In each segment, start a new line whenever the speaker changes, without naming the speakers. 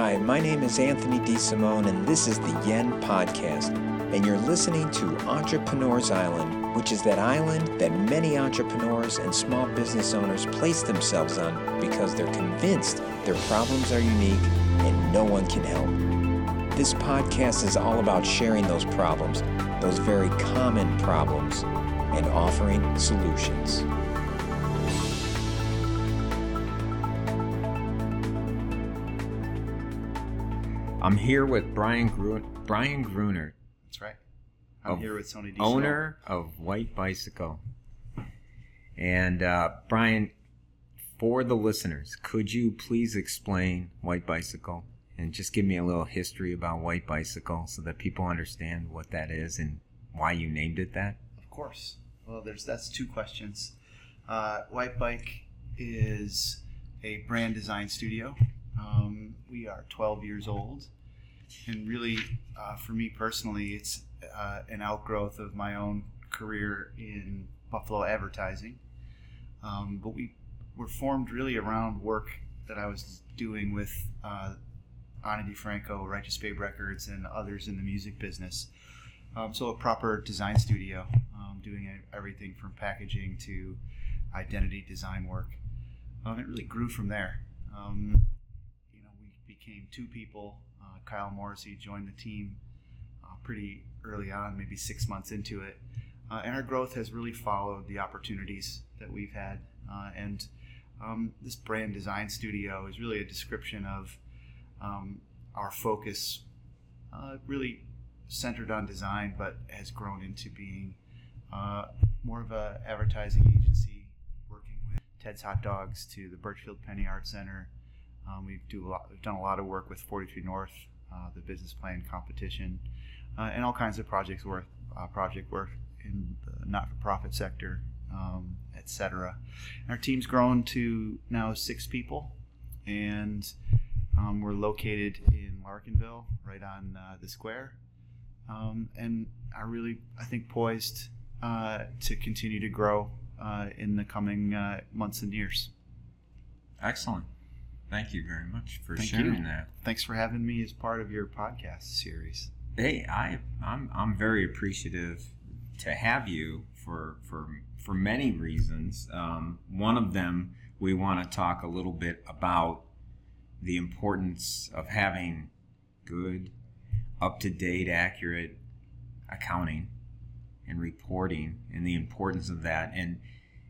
Hi, my name is Anthony DeSimone, and this is the Yen Podcast. And you're listening to Entrepreneurs Island, which is that island that many entrepreneurs and small business owners place themselves on because they're convinced their problems are unique and no one can help. This podcast is all about sharing those problems, those very common problems, and offering solutions. I'm here with Brian Gru- Brian Grunert,
That's right. I'm here with Tony D.
owner of White Bicycle. And uh, Brian, for the listeners, could you please explain White Bicycle and just give me a little history about White Bicycle so that people understand what that is and why you named it that?
Of course. Well, there's that's two questions. Uh, White Bike is a brand design studio. Um, we are 12 years old, and really, uh, for me personally, it's uh, an outgrowth of my own career in Buffalo advertising. Um, but we were formed really around work that I was doing with uh, Ani DiFranco, Righteous Babe Records, and others in the music business. Um, so a proper design studio, um, doing everything from packaging to identity design work. Um, it really grew from there. Um, you know, we became two people. Uh, Kyle Morrissey joined the team uh, pretty early on, maybe six months into it, uh, and our growth has really followed the opportunities that we've had. And um, this brand design studio is really a description of um, our focus, really centered on design, but has grown into being more of a advertising agency, working with Ted's Hot Dogs to the Burchfield Penney Art Center. Um, we do a lot. We've done a lot of work with 43 North, the business plan competition, uh, and all kinds of projects worth uh, project work in the not-for-profit sector, um, etc. Our team's grown to now six people, and um, we're located in Larkinville, right on uh, the square, um, and are really, I think, poised uh, to continue to grow uh, in the coming uh, months and years.
Excellent. Thank you very much for
Thank
sharing
you.
that.
Thanks for having me as part of your podcast series.
Hey, I I'm I'm very appreciative to have you for for for many reasons. Um, one of them we want to talk a little bit about the importance of having good, up to date, accurate accounting and reporting, and the importance of that, and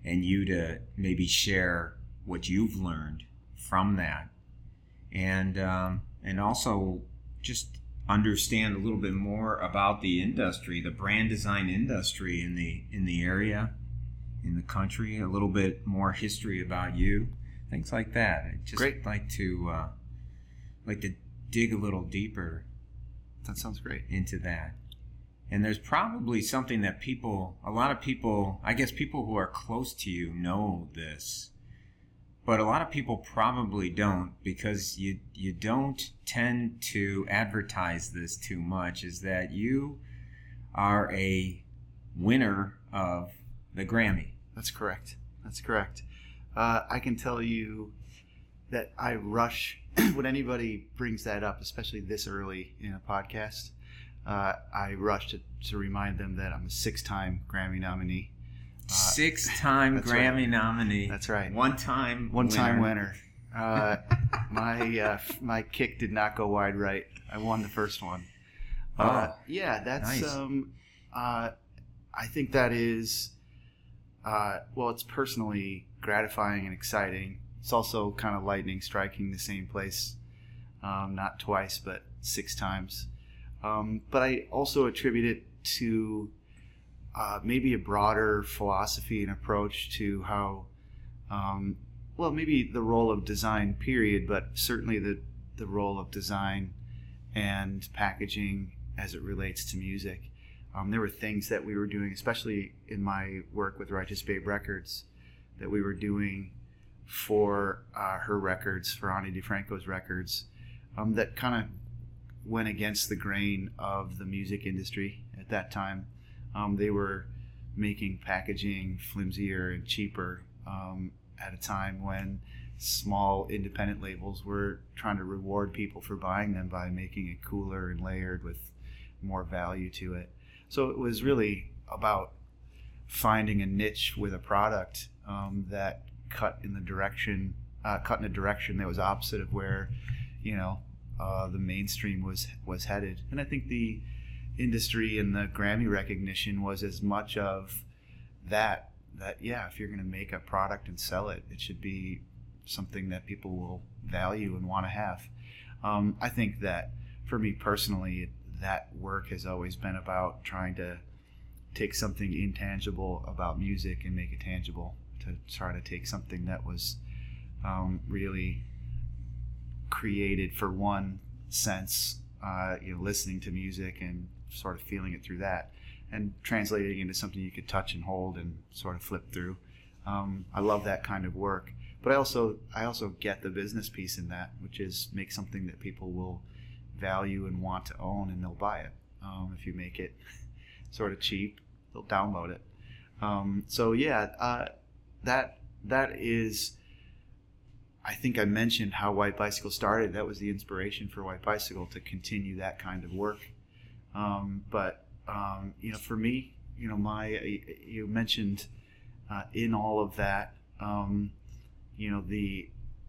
and you to maybe share what you've learned from that, and um, and also just understand a little bit more about the industry, the brand design industry in the in the area, in the country, a little bit more history about you, things like that. I just
Great.
like to uh, like to dig a little deeper
That sounds great.
into that. And there's probably something that people, a lot of people, I guess people who are close to you know this, but a lot of people probably don't because you you don't tend to advertise this too much. Is that you are a winner of the Grammy?
That's correct. That's correct. Uh, I can tell you that I rush when anybody brings that up, especially this early in a podcast. Uh, I rush to, to remind them that I'm a six-time Grammy nominee. Uh,
Six-time Grammy
right.
nominee.
That's right.
One-time
One-time winner. Uh, my uh, my kick did not go wide right. I won the first one. Uh,
Oh,
yeah, that's
nice.
um, uh, I think that is, uh, well, it's personally gratifying and exciting. It's also kind of lightning striking the same place, um, not twice but six times. Um, but I also attribute it to uh, maybe a broader philosophy and approach to how, um, well, maybe the role of design, period, but certainly the the role of design and packaging as it relates to music. Um, there were things that we were doing, especially in my work with Righteous Babe Records, that we were doing for uh, her records, for Ani DiFranco's records, um, that kind of went against the grain of the music industry at that time. Um, they were making packaging flimsier and cheaper um, at a time when small independent labels, we're trying to reward people for buying them by making it cooler and layered with more value to it. So it was really about finding a niche with a product um, that cut in the direction, uh, cut in a direction that was opposite of where, you know, uh, the mainstream was was headed. And I think the industry and the Grammy recognition was as much of that. That yeah, if you're going to make a product and sell it, it should be something that people will value and want to have. Um, I think that for me personally, that work has always been about trying to take something intangible about music and make it tangible. To try to take something that was um, really created for one sense, uh, you know, listening to music and sort of feeling it through that, and translating it into something you could touch and hold and sort of flip through. Um, I love that kind of work but I also I also get the business piece in that, which is make something that people will value and want to own, and they'll buy it. Um, if you make it sort of cheap, they'll download it. Um, so yeah, uh, that that is. I think I mentioned how White Bicycle started. That was the inspiration for White Bicycle to continue that kind of work. Um, but um, you know, for me, you know, my you mentioned uh, in all of that, um, you know the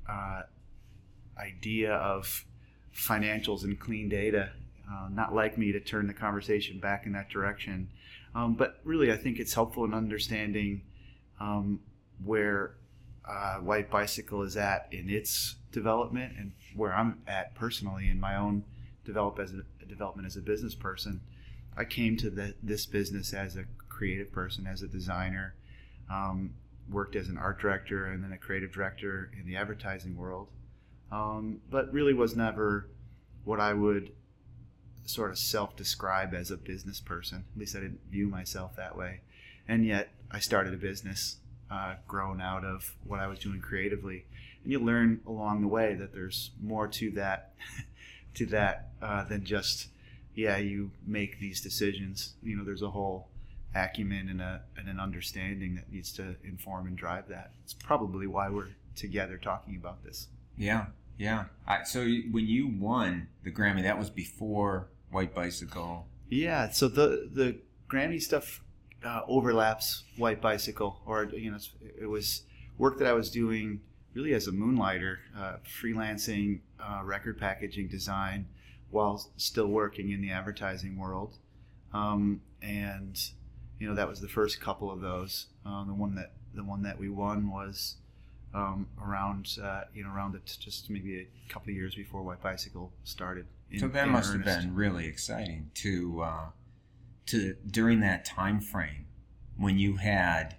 uh, idea of financials and clean data. Uh, not like me to turn the conversation back in that direction, um, but really I think it's helpful in understanding um, where uh, White Bicycle is at in its development and where I'm at personally in my own develop as a, development as a business person. I came to the, this business as a creative person, as a designer, um, worked as an art director and then a creative director in the advertising world, um, but really was never what I would sort of self describe as a business person. At least I didn't view myself that way. And yet I started a business uh, grown out of what I was doing creatively. And you learn along the way that there's more to that, to that uh, than just, yeah, you make these decisions. You know, there's a whole acumen and, a, and an understanding that needs to inform and drive that. It's probably why we're together talking about this.
Yeah, yeah. I, so you, when you won the Grammy, that was before White Bicycle.
Yeah. So the the Grammy stuff uh, overlaps White Bicycle, or you know, it was work that I was doing really as a moonlighter, uh, freelancing, uh, record packaging design, while still working in the advertising world. Um, and you know that was the first couple of those. Um, the one that the one that we won was um, around uh, you know around it just maybe a couple of years before White Bicycle started.
In, so that must earnest. have been really exciting to uh, to during that time frame when you had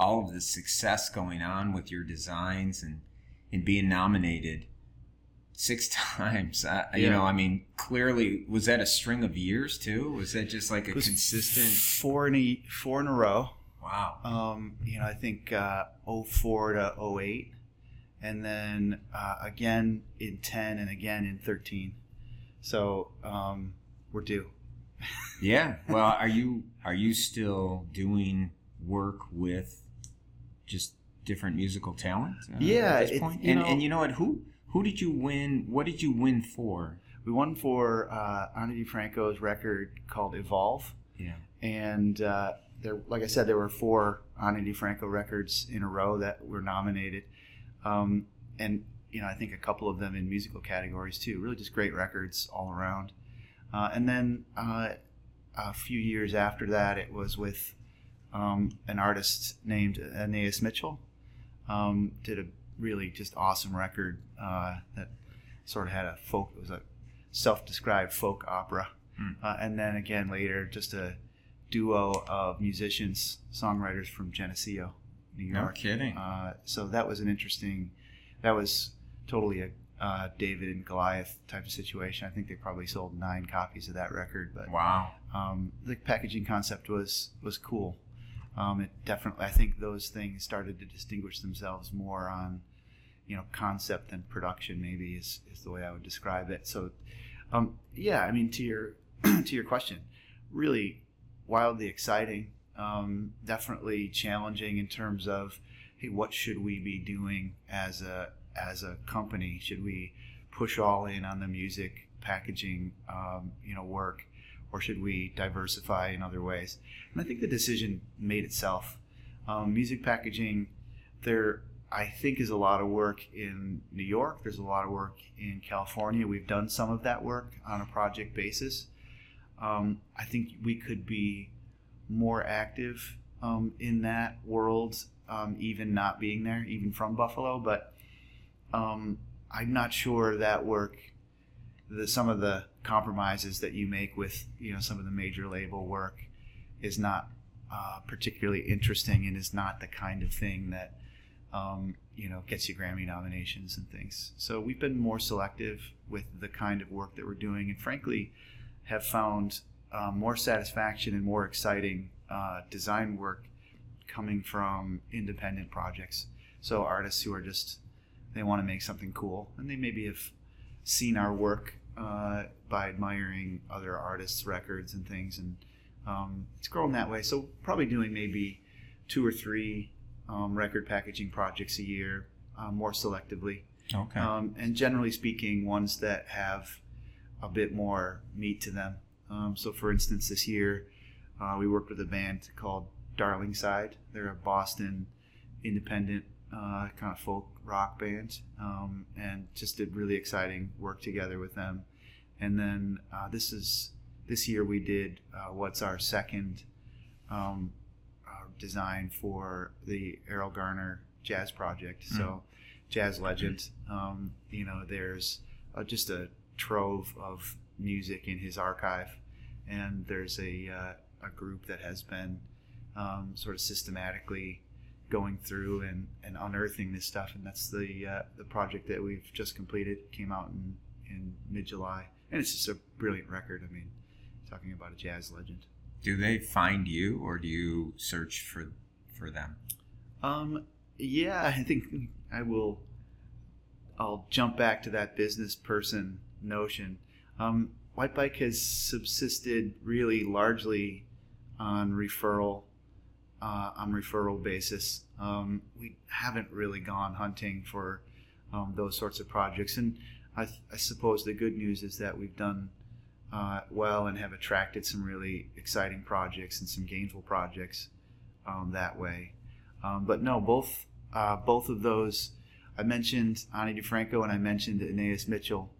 all of the success going on with your designs and and being nominated six times. I, yeah. You know, I mean, clearly, was that a string of years too? Was that just like a consistent
four in a four in a row?
Wow.
Um, you know, I think uh, 04 to 08, and then uh, again in 10 and again in 13. So um, we're due.
yeah. Well, are you are you still doing work with just different musical talent?
Uh, yeah. At
this point? It, and, know, and you know what? Who who did you win? What did you win for?
We won for uh, Ani DiFranco's record called Evolve.
Yeah.
And uh, there, like I said, there were four Ani DiFranco records in a row that were nominated, um, and you know I think a couple of them in musical categories too. Really, just great records all around. Uh, and then uh, a few years after that, it was with um, an artist named Anais Mitchell. Um, did a really just awesome record uh, that sort of had a folk. It was a self-described folk opera, mm. uh, and then again later just a duo of musicians, songwriters from Geneseo, New York.
No kidding.
Uh, so that was an interesting. That was totally a uh, David and Goliath type of situation. I think they probably sold nine copies of that record. But
wow,
um, the packaging concept was was cool. Um, it definitely, I think those things started to distinguish themselves more on you know concept and production maybe is, is the way I would describe it. So um, yeah, I mean to your to your question, really wildly exciting, um, definitely challenging in terms of hey, what should we be doing as a as a company? Should we push all in on the music packaging, um, you know, work, or should we diversify in other ways? And I think the decision made itself. Um, music packaging, there I think is a lot of work in New York. There's a lot of work in California. We've done some of that work on a project basis. Um, I think we could be more active um, in that world, um, even not being there, even from Buffalo. But um, I'm not sure that work, the, some of the compromises that you make with you know some of the major label work, is not uh, particularly interesting and is not the kind of thing that um, you know gets you Grammy nominations and things. So we've been more selective with the kind of work that we're doing, and frankly, have found uh, more satisfaction and more exciting uh, design work coming from independent projects. So artists who are just they want to make something cool, and they maybe have seen our work uh, by admiring other artists' records and things, and um, it's grown that way. So probably doing maybe two or three um, record packaging projects a year, uh, more selectively.
Okay.
Um, and generally speaking, ones that have a bit more meat to them. Um, so, for instance, this year uh, we worked with a band called Darlingside. They're a Boston independent uh, kind of folk rock band, um, and just did really exciting work together with them. And then uh, this is this year we did uh, what's our second um, uh, design for the Erroll Garner Jazz Project.
Mm.
So, jazz legend. Um, you know, there's uh, just a trove of music in his archive, and there's a uh, a group that has been um, sort of systematically going through and, and unearthing this stuff, and that's the uh, the project that we've just completed. Came out in in mid July, and it's just a brilliant record. I mean, talking about a jazz legend.
Do they find you, or do you search for for them?
Um, yeah, I think I will. I'll jump back to that business person notion. Um, White Bike has subsisted really largely on referral, uh, on referral basis. Um, we haven't really gone hunting for um, those sorts of projects, and I, I suppose the good news is that we've done uh, well and have attracted some really exciting projects and some gainful projects um, that way. Um, but no, both uh, both of those. I mentioned Ani DiFranco and I mentioned Anais Mitchell,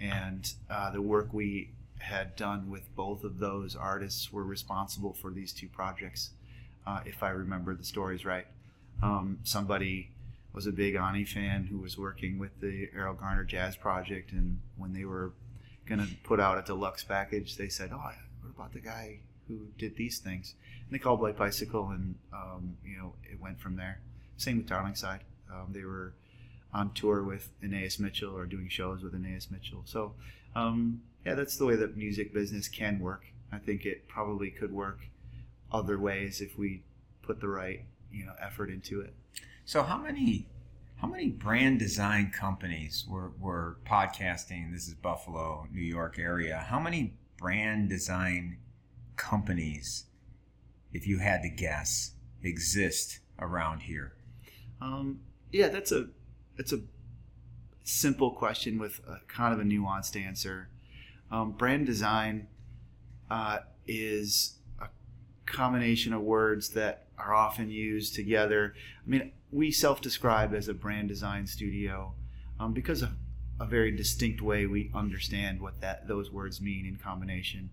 and uh, the work we had done with both of those artists were responsible for these two projects, uh, if I remember the stories right. Um, somebody was a big Ani fan who was working with the Erroll Garner Jazz Project, and when they were going to put out a deluxe package, they said, "Oh, what about the guy who did these things?" And they called White Bicycle, and um, you know, it went from there. Same with Darlingside. Um, they were on tour with Anais Mitchell or doing shows with Anais Mitchell. So, um, yeah, that's the way that music business can work. I think it probably could work other ways if we put the right, you know, effort into it.
So how many how many brand design companies were, were podcasting? This is Buffalo, New York area. How many brand design companies, if you had to guess, exist around here?
Um, yeah, that's a it's a simple question with a, kind of a nuanced answer. Um, brand design uh, is combination of words that are often used together. I mean, we self-describe as a brand design studio um, because of a very distinct way we understand what that those words mean in combination.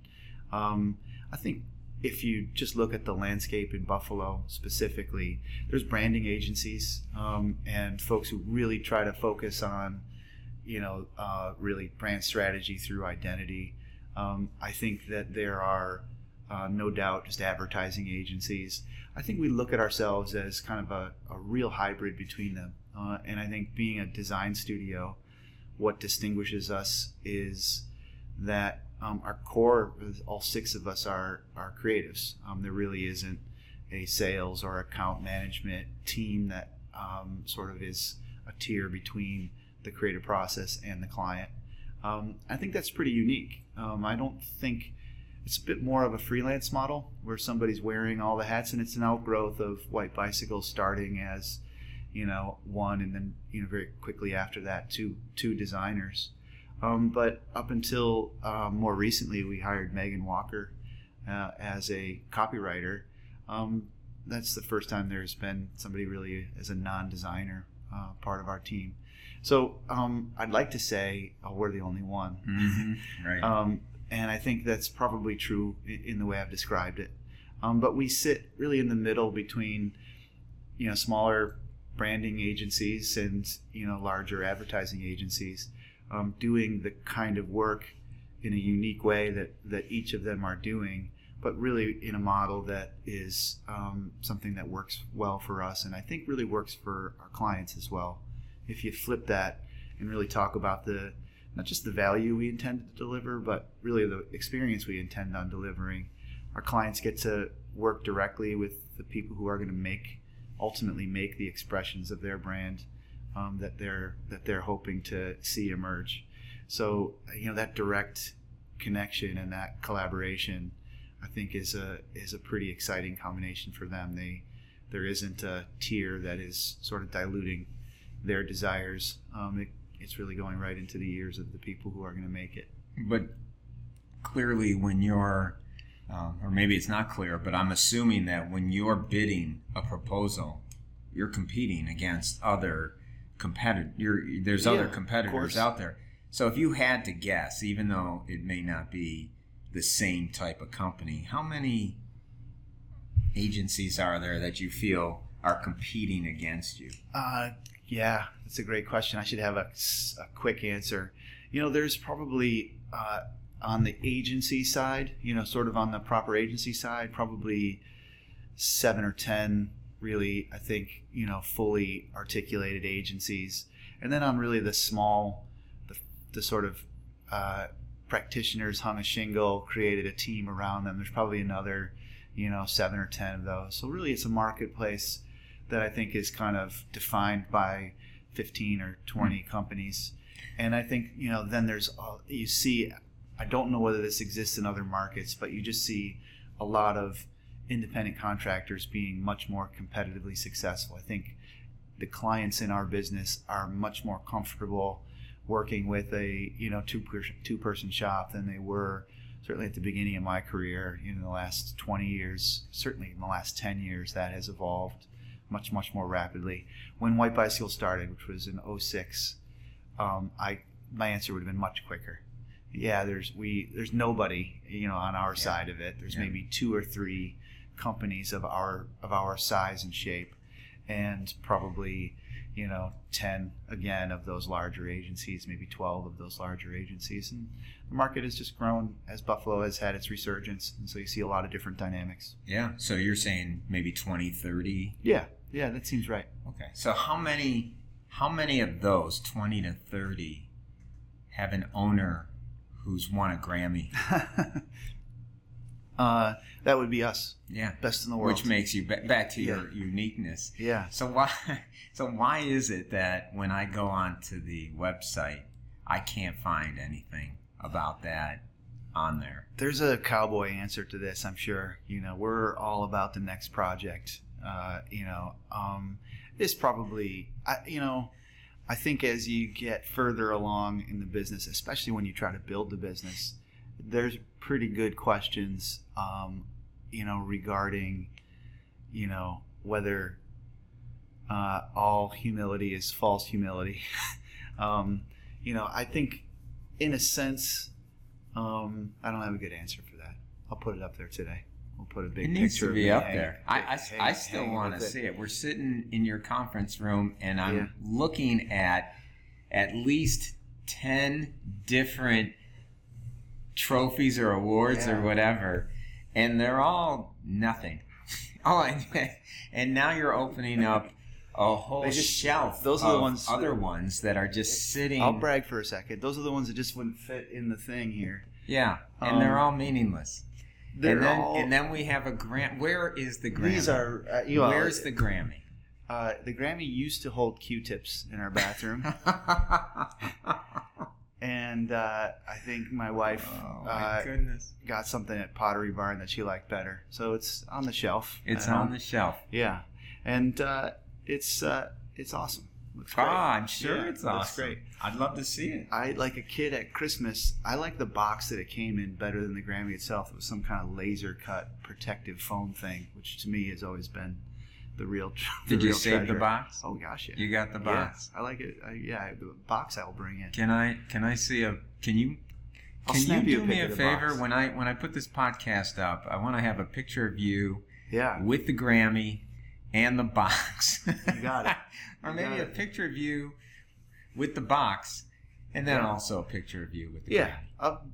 Um, I think if you just look at the landscape in Buffalo specifically, there's branding agencies um, and folks who really try to focus on, you know, uh, really brand strategy through identity. Um, I think that there are uh, no doubt just advertising agencies. I think we look at ourselves as kind of a, a real hybrid between them. Uh, and I think being a design studio, what distinguishes us is that um, our core, all six of us are are creatives. Um, there really isn't a sales or account management team that um, sort of is a tier between the creative process and the client. Um, I think that's pretty unique. Um, I don't think it's a bit more of a freelance model where somebody's wearing all the hats, and it's an outgrowth of White Bicycle starting as you know, one, and then you know very quickly after that, two two designers. Um, but up until uh, more recently, we hired Megan Walker uh, as a copywriter. Um, that's the first time there's been somebody really as a non-designer uh, part of our team. So um, I'd like to say oh, we're the only one,
Mm-hmm. Right.
and I think that's probably true in the way I've described it. Um, but we sit really in the middle between, you know, smaller branding agencies and you know larger advertising agencies, um, doing the kind of work in a unique way that that each of them are doing, but really in a model that is um, something that works well for us, and I think really works for our clients as well. If you flip that and really talk about the not just the value we intend to deliver, but really the experience we intend on delivering. Our clients get to work directly with the people who are going to make, ultimately make the expressions of their brand um, that they're that they're hoping to see emerge. So you know that direct connection and that collaboration, I think is a is a pretty exciting combination for them. They there isn't a tier that is sort of diluting their desires. Um, it, it's really going right into the ears of the people who are going to make it.
But clearly, when you're, um, or maybe it's not clear, but I'm assuming that when you're bidding a proposal, you're competing against other competitors. There's
Yeah,
other competitors out there. So if you had to guess, even though it may not be the same type of company, how many agencies are there that you feel are competing against you?
Uh, yeah, that's a great question. I should have a quick answer. You know, there's probably uh, on the agency side, you know, sort of on the proper agency side, probably seven or ten really, I think, you know, fully articulated agencies. And then on really the small, the, the sort of uh, practitioners hung a shingle, created a team around them. There's probably another, you know, seven or ten of those. So really, it's a marketplace that I think is kind of defined by 15 or 20 companies. And I think, you know, then there's, uh, you see, I don't know whether this exists in other markets, but you just see a lot of independent contractors being much more competitively successful. I think the clients in our business are much more comfortable working with a, you know, two person, two person shop than they were certainly at the beginning of my career, you know, in the last 20 years, certainly in the last 10 years, that has evolved much, much more rapidly. When White Bicycle started, which was in 06, um, I my answer would have been much quicker. Yeah, there's we there's nobody, you know, on our
Yeah.
side of it. There's
Yeah.
maybe two or three companies of our of our size and shape, and probably you know 10 again of those larger agencies maybe 12 of those larger agencies and the market has just grown as buffalo has had its resurgence and so you see a lot of different dynamics
Yeah. So you're saying maybe 20, 30?
yeah yeah that seems right
Okay. So how many how many of those 20 to 30 have an owner who's won a Grammy?
uh, that would be us
Yeah.
best in the world
Which makes you back to your
Yeah.
uniqueness.
yeah
So why so why is it that when I go onto the website I can't find anything about that on there?
there's a cowboy answer to this i'm sure you know we're all about the next project uh, you know um, it's probably I, you know i think as you get further along in the business especially when you try to build the business there's pretty good questions um, you know regarding you know whether uh, all humility is false humility um, you know i think in a sense um, I don't have a good answer for that. I'll put it up there today. We'll put a big
It needs to be up
hang-
there. I, I,
hang-
I still want to see it. We're sitting in your conference room, and I'm
Yeah.
looking at at least ten different trophies or awards or whatever, and they're all nothing. oh, and, and now you're opening up a whole
just-
shelf.
those are the ones-
other ones that are just sitting.
I'll brag for a second. Those are the ones that just wouldn't fit in the thing here.
yeah, and they're
Um,
all meaningless.
They're
and then
all.
and then we have a grant. Where is the Grammy?
these are. Uh, you know,
Where's the Grammy?
Uh, the Grammy used to hold Q-tips in our bathroom, and uh, I think my wife
oh my
uh, got something at Pottery Barn that she liked better, so it's on the shelf.
It's on the shelf.
Yeah, and uh, it's uh, it's awesome. Looks
Oh, ah,
great.
I'm sure
Yeah,
it's
looks
awesome.
great.
I'd love to see it.
I like a kid at Christmas. I like the box that it came in better than the Grammy itself. It was some kind of laser cut protective foam thing, which to me has always been the real. the
Did you
real
save the box?
Oh gosh, yeah.
You got the
Yeah,
box.
I like it. I, yeah, the box I'll bring in.
Can I can I see a can you
I'll
can you
you a
do me a favor
box.
when I when I put this podcast up? I want to have a picture of you
Yeah,
with the Grammy and the box.
You got it.
or
You
maybe a
it.
picture of you with the box, and then
Yeah.
also a picture of you with the
yeah. I'll,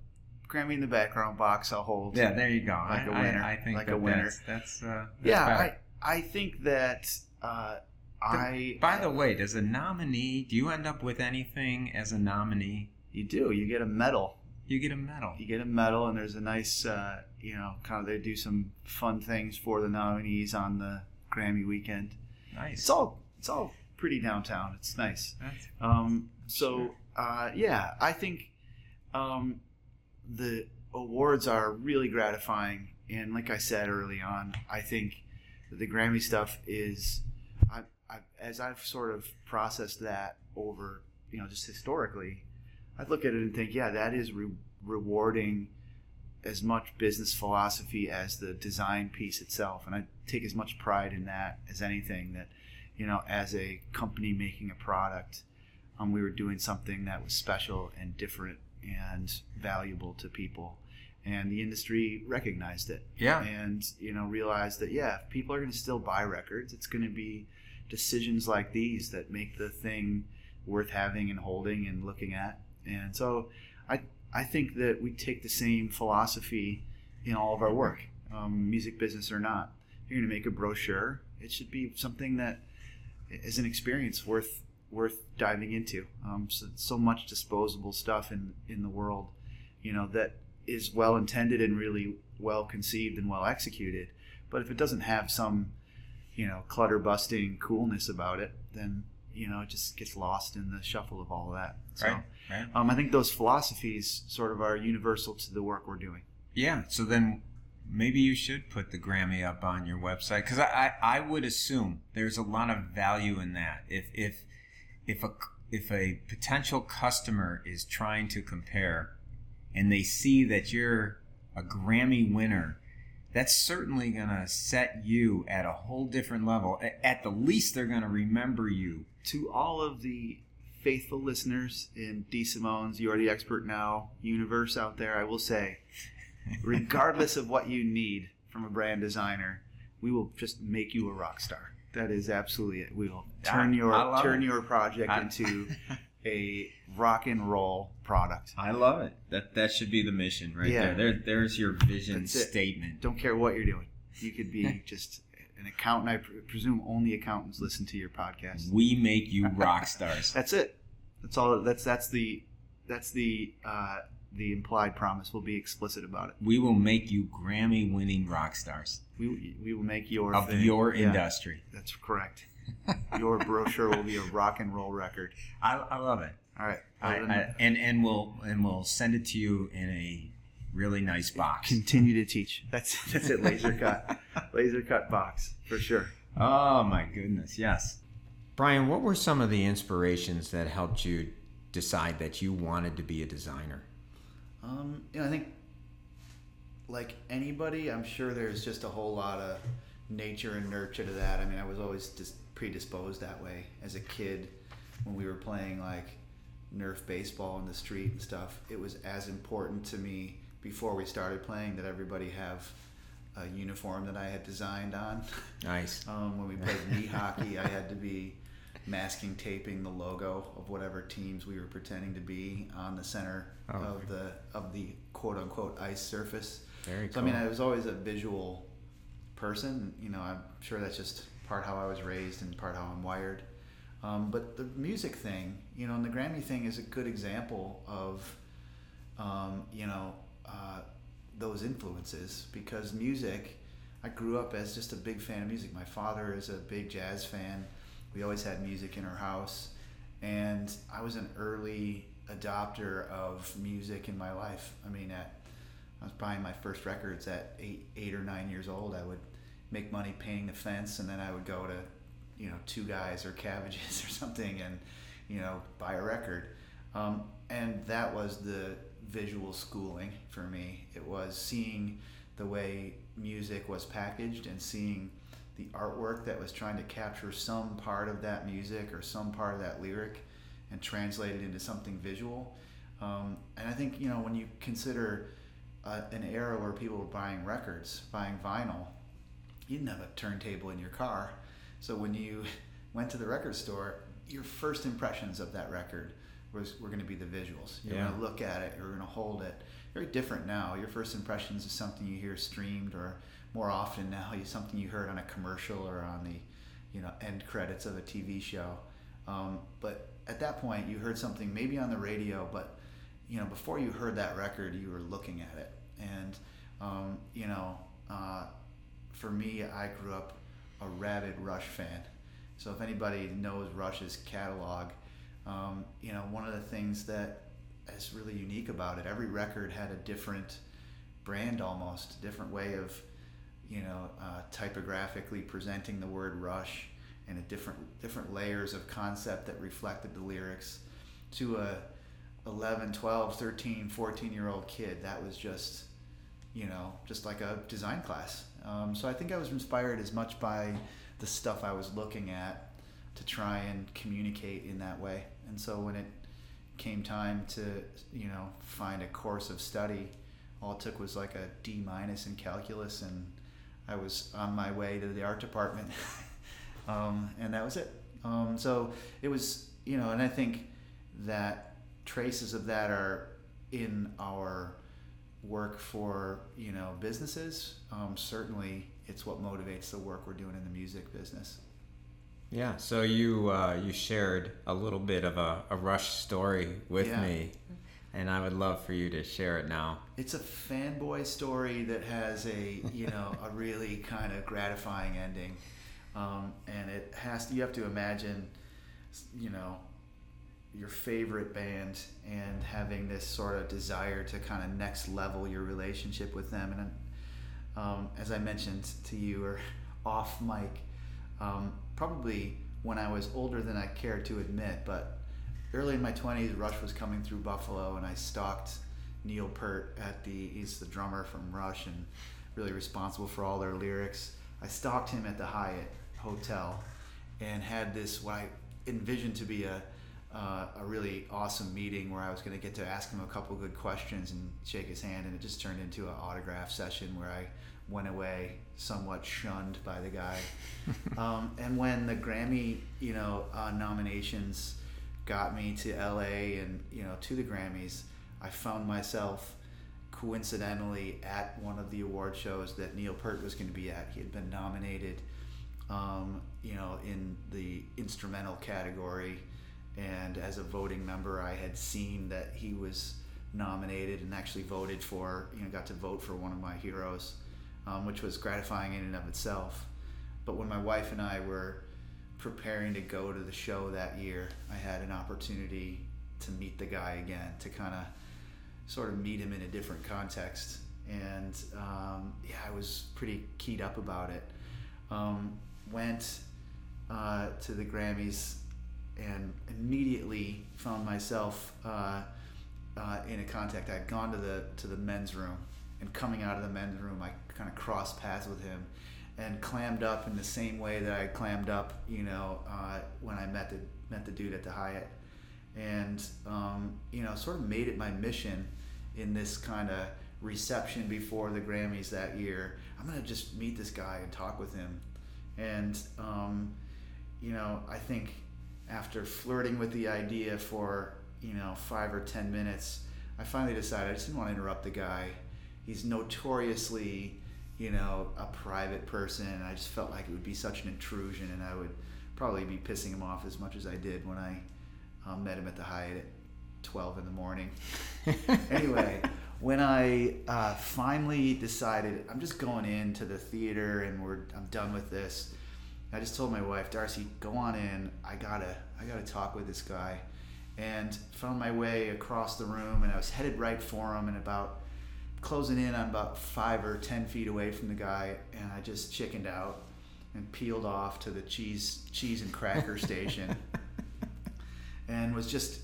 Grammy in the background box. I'll hold.
Yeah, there you go.
Like
I-
a
I-
winner.
I, think
Like a winner.
That's, that's, uh, that's
yeah.
better.
I I think that uh, I.
By the way, does a nominee? Do you end up with anything as a nominee?
you do. You get a medal.
You get a medal.
you get a medal and there's a nice uh, you know kind of they do some fun things for the nominees on the grammy weekend.
Nice.
it's all it's all pretty downtown. It's nice.
That's-
um, so uh, yeah i think um, the awards are really gratifying. And like i said early on i think the grammy stuff is I, I, as i've sort of processed that over you know just historically i look at it and think yeah that is re- rewarding as much business philosophy as the design piece itself. And i take as much pride in that as anything that you know as a company making a product um, we were doing something that was special and different and valuable to people. And the industry recognized it.
Yeah.
and you know realized that yeah if people are going to still buy records it's going to be decisions like these that make the thing worth having and holding and looking at. And so i i think that we take the same philosophy in all of our work um, music business or not if you're going to make a brochure it should be something that is an experience worth worth diving into um, so, so much disposable stuff in in the world you know that is well intended and really well conceived and well executed. But if it doesn't have some, you know, clutter busting coolness about it, then you know it just gets lost in the shuffle of all of that. So
Right. Right.
um, I think those philosophies sort of are universal to the work we're doing.
Yeah. So then maybe you should put the Grammy up on your website because I, I, I would assume there's a lot of value in that. If if if a if a potential customer is trying to compare and they see that you're a Grammy winner, that's certainly going to set you at a whole different level. At the least, they're going to remember you.
To all of the faithful listeners in D. Simone's You Are the Expert Now universe out there, I will say, regardless of what you need from a brand designer, we will just make you a rock star. That is absolutely it. We will turn your turn
it.
your project
I-
into a rock and roll product.
I love it. That that should be the mission right
Yeah.
there. There there's your vision
That's it.
statement.
Don't care what you're doing. You could be just an accountant. I pre- presume only accountants listen to your podcast.
We make you rock stars.
That's it. That's all. That's that's the that's the uh, the implied promise. We'll be explicit about it.
we will make you Grammy winning rock stars
We we will make your
of
thing.
your
Yeah,
industry.
That's correct. Your brochure will be a rock and roll record.
I, I love it.
All right.
I, I, and and we'll and we'll send it to you in a really nice box.
continue to teach. That's that's it. Laser cut, laser cut box for sure.
Oh my goodness, yes. Brian, what were some of the inspirations that helped you decide that you wanted to be a designer?
Um, you know, I think like anybody, I'm sure there's just a whole lot of nature and nurture to that. I mean, I was always just predisposed that way as a kid when we were playing like Nerf baseball in the street and stuff. It was as important to me before we started playing that everybody have a uniform that I had designed on.
Nice.
Um, when we played knee hockey, I had to be masking taping the logo of whatever teams we were pretending to be on the center
Oh.
of the of the quote unquote ice surface.
Very
So
cool.
I mean, I was always a visual person. You know, I'm sure that's just part how I was raised and part how I'm wired. Um, but the music thing, you know, and the Grammy thing is a good example of, um, you know, uh, those influences because music. I grew up as just a big fan of music. My father is a big jazz fan. We always had music in our house, and I was an early adopter of music in my life. I mean, at I was buying my first records at eight, eight or nine years old. I would make money painting the fence, and then I would go to you know two guys or cabbages or something and you know buy a record um, and that was the visual schooling for me. It was seeing the way music was packaged and seeing the artwork that was trying to capture some part of that music or some part of that lyric and translate it into something visual. Um, and i think you know when you consider uh, an era where people were buying records buying vinyl you didn't have a turntable in your car. So when you went to the record store, your first impressions of that record was were going to be the visuals. You're
Yeah.
going to look at it. You're going to hold it. Very different now. Your first impressions is something you hear streamed, or more often now, is something you heard on a commercial or on the, you know, end credits of a TV show. Um, but at that point, you heard something maybe on the radio, but you know, before you heard that record, you were looking at it. And um, you know, uh, for me, I grew up a rabid Rush fan. So if anybody knows Rush's catalog, um, you know, one of the things that is really unique about it, every record had a different brand almost, a different way of, you know, uh, typographically presenting the word Rush and a different different layers of concept that reflected the lyrics to a 11, 12, 13, 14 year old kid. That was just, you know, just like a design class. Um, so I think I was inspired as much by the stuff I was looking at to try and communicate in that way. And so when it came time to, you know, find a course of study, all it took was like a D minus in calculus, and I was on my way to the art department, um, and that was it. Um, so it was, you know, and I think that traces of that are in our work for you know businesses. Um, certainly, it's what motivates the work we're doing in the music business.
Yeah, so you uh, you shared a little bit of a, a Rush story with
Yeah.
me, and I would love for you to share it now.
It's a fanboy story that has a you know a really kind of gratifying ending, um, and it has you have to imagine, you know, your favorite band and having this sort of desire to kind of next level your relationship with them. And um, as I mentioned to you or off mic, um, probably when I was older than I care to admit, but early in my 20s, Rush was coming through Buffalo, and I stalked Neil Peart at the, he's the drummer from Rush and really responsible for all their lyrics. I stalked him at the Hyatt Hotel and had this, what I envisioned to be a, uh, a really awesome meeting where I was going to get to ask him a couple good questions and shake his hand, and it just turned into an autograph session where I went away somewhat shunned by the guy. um, and when the Grammy, you know, uh, nominations got me to LA and you know to the Grammys, I found myself coincidentally at one of the award shows that Neil Peart was going to be at. He had been nominated, um, you know, in the instrumental category, and as a voting member, I had seen that he was nominated and actually voted for, you know, got to vote for one of my heroes, um, which was gratifying in and of itself. But when my wife and I were preparing to go to the show that year, I had an opportunity to meet the guy again, to kind of sort of meet him in a different context. And um, yeah, I was pretty keyed up about it. Um, went uh, to the Grammys and immediately found myself uh, uh, in a contact. I'd gone to the to the men's room, and coming out of the men's room, I kind of crossed paths with him, and clammed up in the same way that I clammed up, you know, uh, when I met the met the dude at the Hyatt, and um, you know, sort of made it my mission in this kind of reception before the Grammys that year. I'm gonna just meet this guy and talk with him, and um, you know, I think after flirting with the idea for you know five or ten minutes, I finally decided I just didn't want to interrupt the guy. He's notoriously, you know, a private person, and I just felt like it would be such an intrusion, and I would probably be pissing him off as much as I did when I um, met him at the Hyatt at 12 in the morning. anyway, when I uh, finally decided I'm just going into the theater and we're I'm done with this, I just told my wife, Darcy, go on in. I gotta I gotta talk with this guy, and found my way across the room and I was headed right for him and about closing in on about five or ten feet away from the guy and I just chickened out and peeled off to the cheese cheese and cracker station, and was just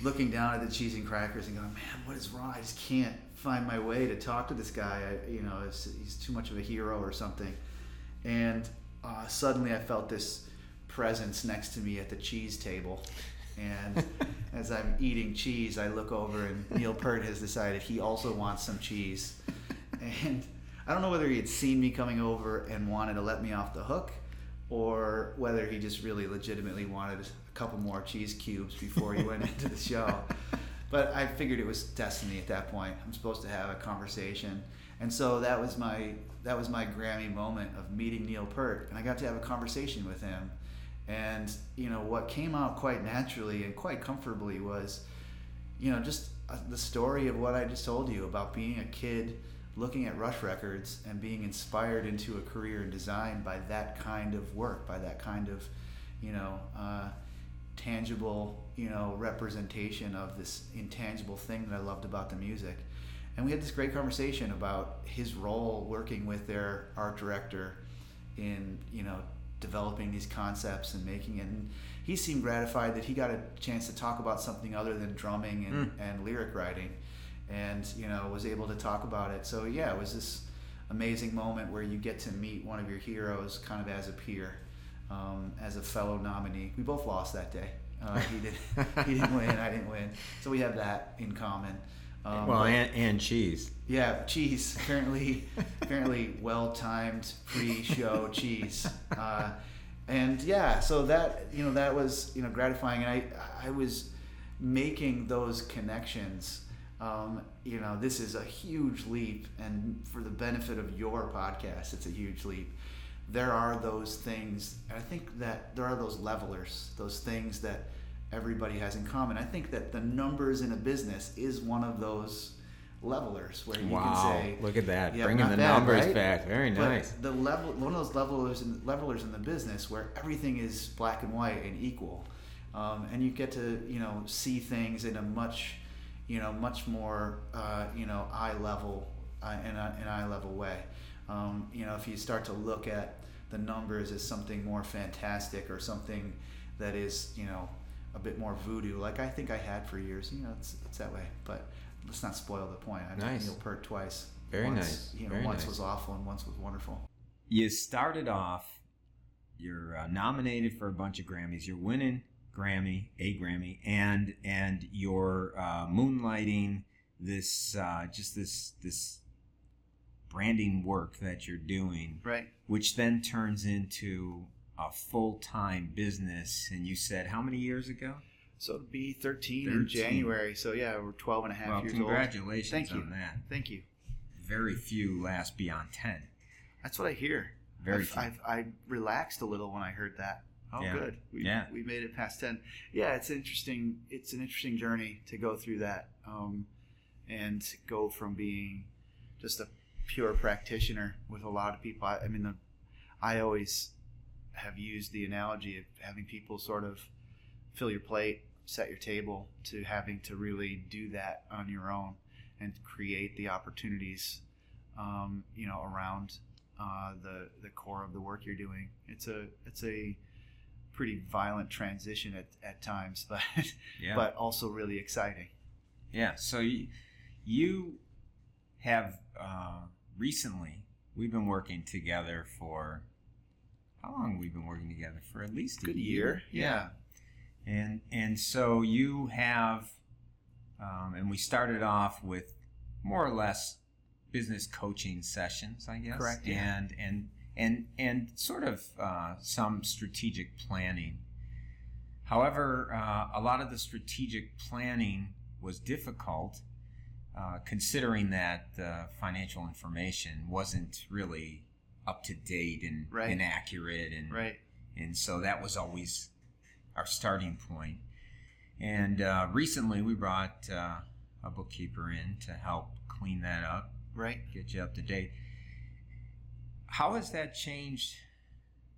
looking down at the cheese and crackers and going, man, what is wrong? I just can't find my way to talk to this guy. I, you know, he's too much of a hero or something. And uh, suddenly I felt this presence next to me at the cheese table. And as I'm eating cheese, I look over and Neil Peart has decided he also wants some cheese. And I don't know whether he had seen me coming over and wanted to let me off the hook or whether he just really legitimately wanted a couple more cheese cubes before he went into the show. But I figured it was destiny at that point. I'm supposed to have a conversation. And so that was my that was my Grammy moment of meeting Neil Peart and I got to have a conversation with him and you know what came out quite naturally and quite comfortably was, you know, just uh, the story of what I just told you about being a kid looking at Rush Records and being inspired into a career in design by that kind of work, by that kind of, you know, uh, tangible, you know, representation of this intangible thing that I loved about the music. And we had this great conversation about his role working with their art director in, you know, developing these concepts and making it. And he seemed gratified that he got a chance to talk about something other than drumming and, mm. and lyric writing, and you know was able to talk about it. So yeah, it was this amazing moment where you get to meet one of your heroes kind of as a peer, um, as a fellow nominee. We both lost that day. Uh, he did. he didn't win. I didn't win. So we have that in common.
Um, well, but, and, and cheese.
Yeah, cheese. Apparently, apparently, well-timed pre-show cheese. Uh, and yeah, so that you know that was you know gratifying, and I I was making those connections. Um, you know, this is a huge leap, and for the benefit of your podcast, it's a huge leap. There are those things, and I think that there are those levelers, those things that everybody has in common. I think that the numbers in a business is one of those levelers where you
wow.
can say,
"Look at that, yeah, bringing the bad, numbers right? back." Very nice.
The level, one of those levelers, in, levelers in the business where everything is black and white and equal, um, and you get to you know see things in a much, you know, much more uh, you know eye level uh, in a, an eye level way. Um, you know, if you start to look at the numbers as something more fantastic or something that is you know a bit more voodoo, like I think I had for years. You know, it's, it's that way. But let's not spoil the point. I nice. Neil Peart twice.
Very
once,
nice.
You know,
Very
once
nice.
was awful and once was wonderful.
You started off. You're uh, nominated for a bunch of Grammys. You're winning Grammy, a Grammy, and and you're uh, moonlighting this uh, just this this branding work that you're doing,
right?
Which then turns into a full time business. And you said how many years ago?
So it'll be 13, 13, in January. So yeah, we're 12 and a half
well,
years
congratulations
Thank you.
on that.
Thank you.
Very few last beyond 10.
That's what I hear.
Very
I've. I've, I relaxed a little when I heard that. Oh,
yeah.
good. We,
yeah.
we made it past 10. Yeah, it's interesting. It's an interesting journey to go through that um, and go from being just a pure practitioner with a lot of people. I, I mean, the, I always have used the analogy of having people sort of fill your plate, set your table, to having to really do that on your own and create the opportunities, um, you know, around uh, the the core of the work you're doing. It's a it's a pretty violent transition at, at times, but
yeah.
but also really exciting.
Yeah. So you, you have uh, recently we've been working together for how long we've been working together for at least a
good
year.
year. Yeah.
And and so you have, um, and we started off with more or less business coaching sessions, I guess.
Correct.
Yeah. And and and and sort of uh, some strategic planning. However, uh, a lot of the strategic planning was difficult, uh, considering that the financial information wasn't really up to date and,
right.
and accurate and
right.
and so that was always our starting point. And uh, recently we brought uh, a bookkeeper in to help clean that up,
right,
get you up to date. How has that changed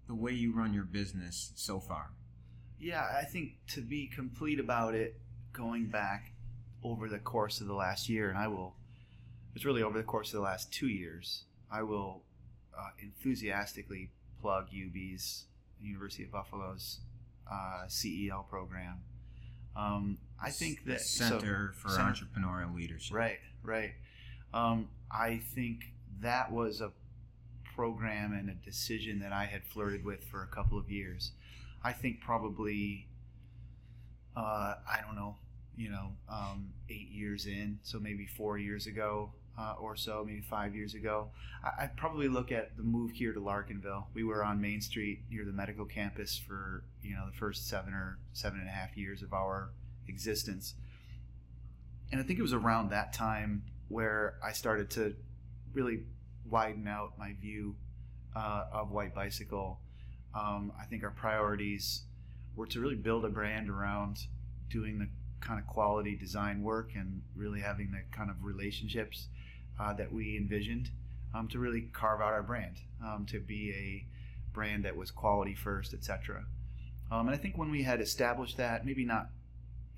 the way you run your business so far?
Yeah, I think to be complete about it, going back over the course of the last year, and I will, it's really over the course of the last two years, I will uh, enthusiastically plug UB's University of Buffalo's uh, CEL program. Um, I think that
Center
so,
for
Center-
Entrepreneurial Leadership.
Right, right. Um, I think that was a program and a decision that I had flirted with for a couple of years. I think probably, uh, I don't know, you know, um, eight years in, so maybe four years ago uh, or so, maybe five years ago, I, I'd probably look at the move here to Larkinville. We were on Main Street near the medical campus for you know the first seven or seven and a half years of our existence, and I think it was around that time where I started to really widen out my view uh, of White Bicycle. Um, I think our priorities were to really build a brand around doing the kind of quality design work and really having the kind of relationships uh, that we envisioned um, to really carve out our brand, um, to be a brand that was quality first, etc. Um, and I think when we had established that, maybe not,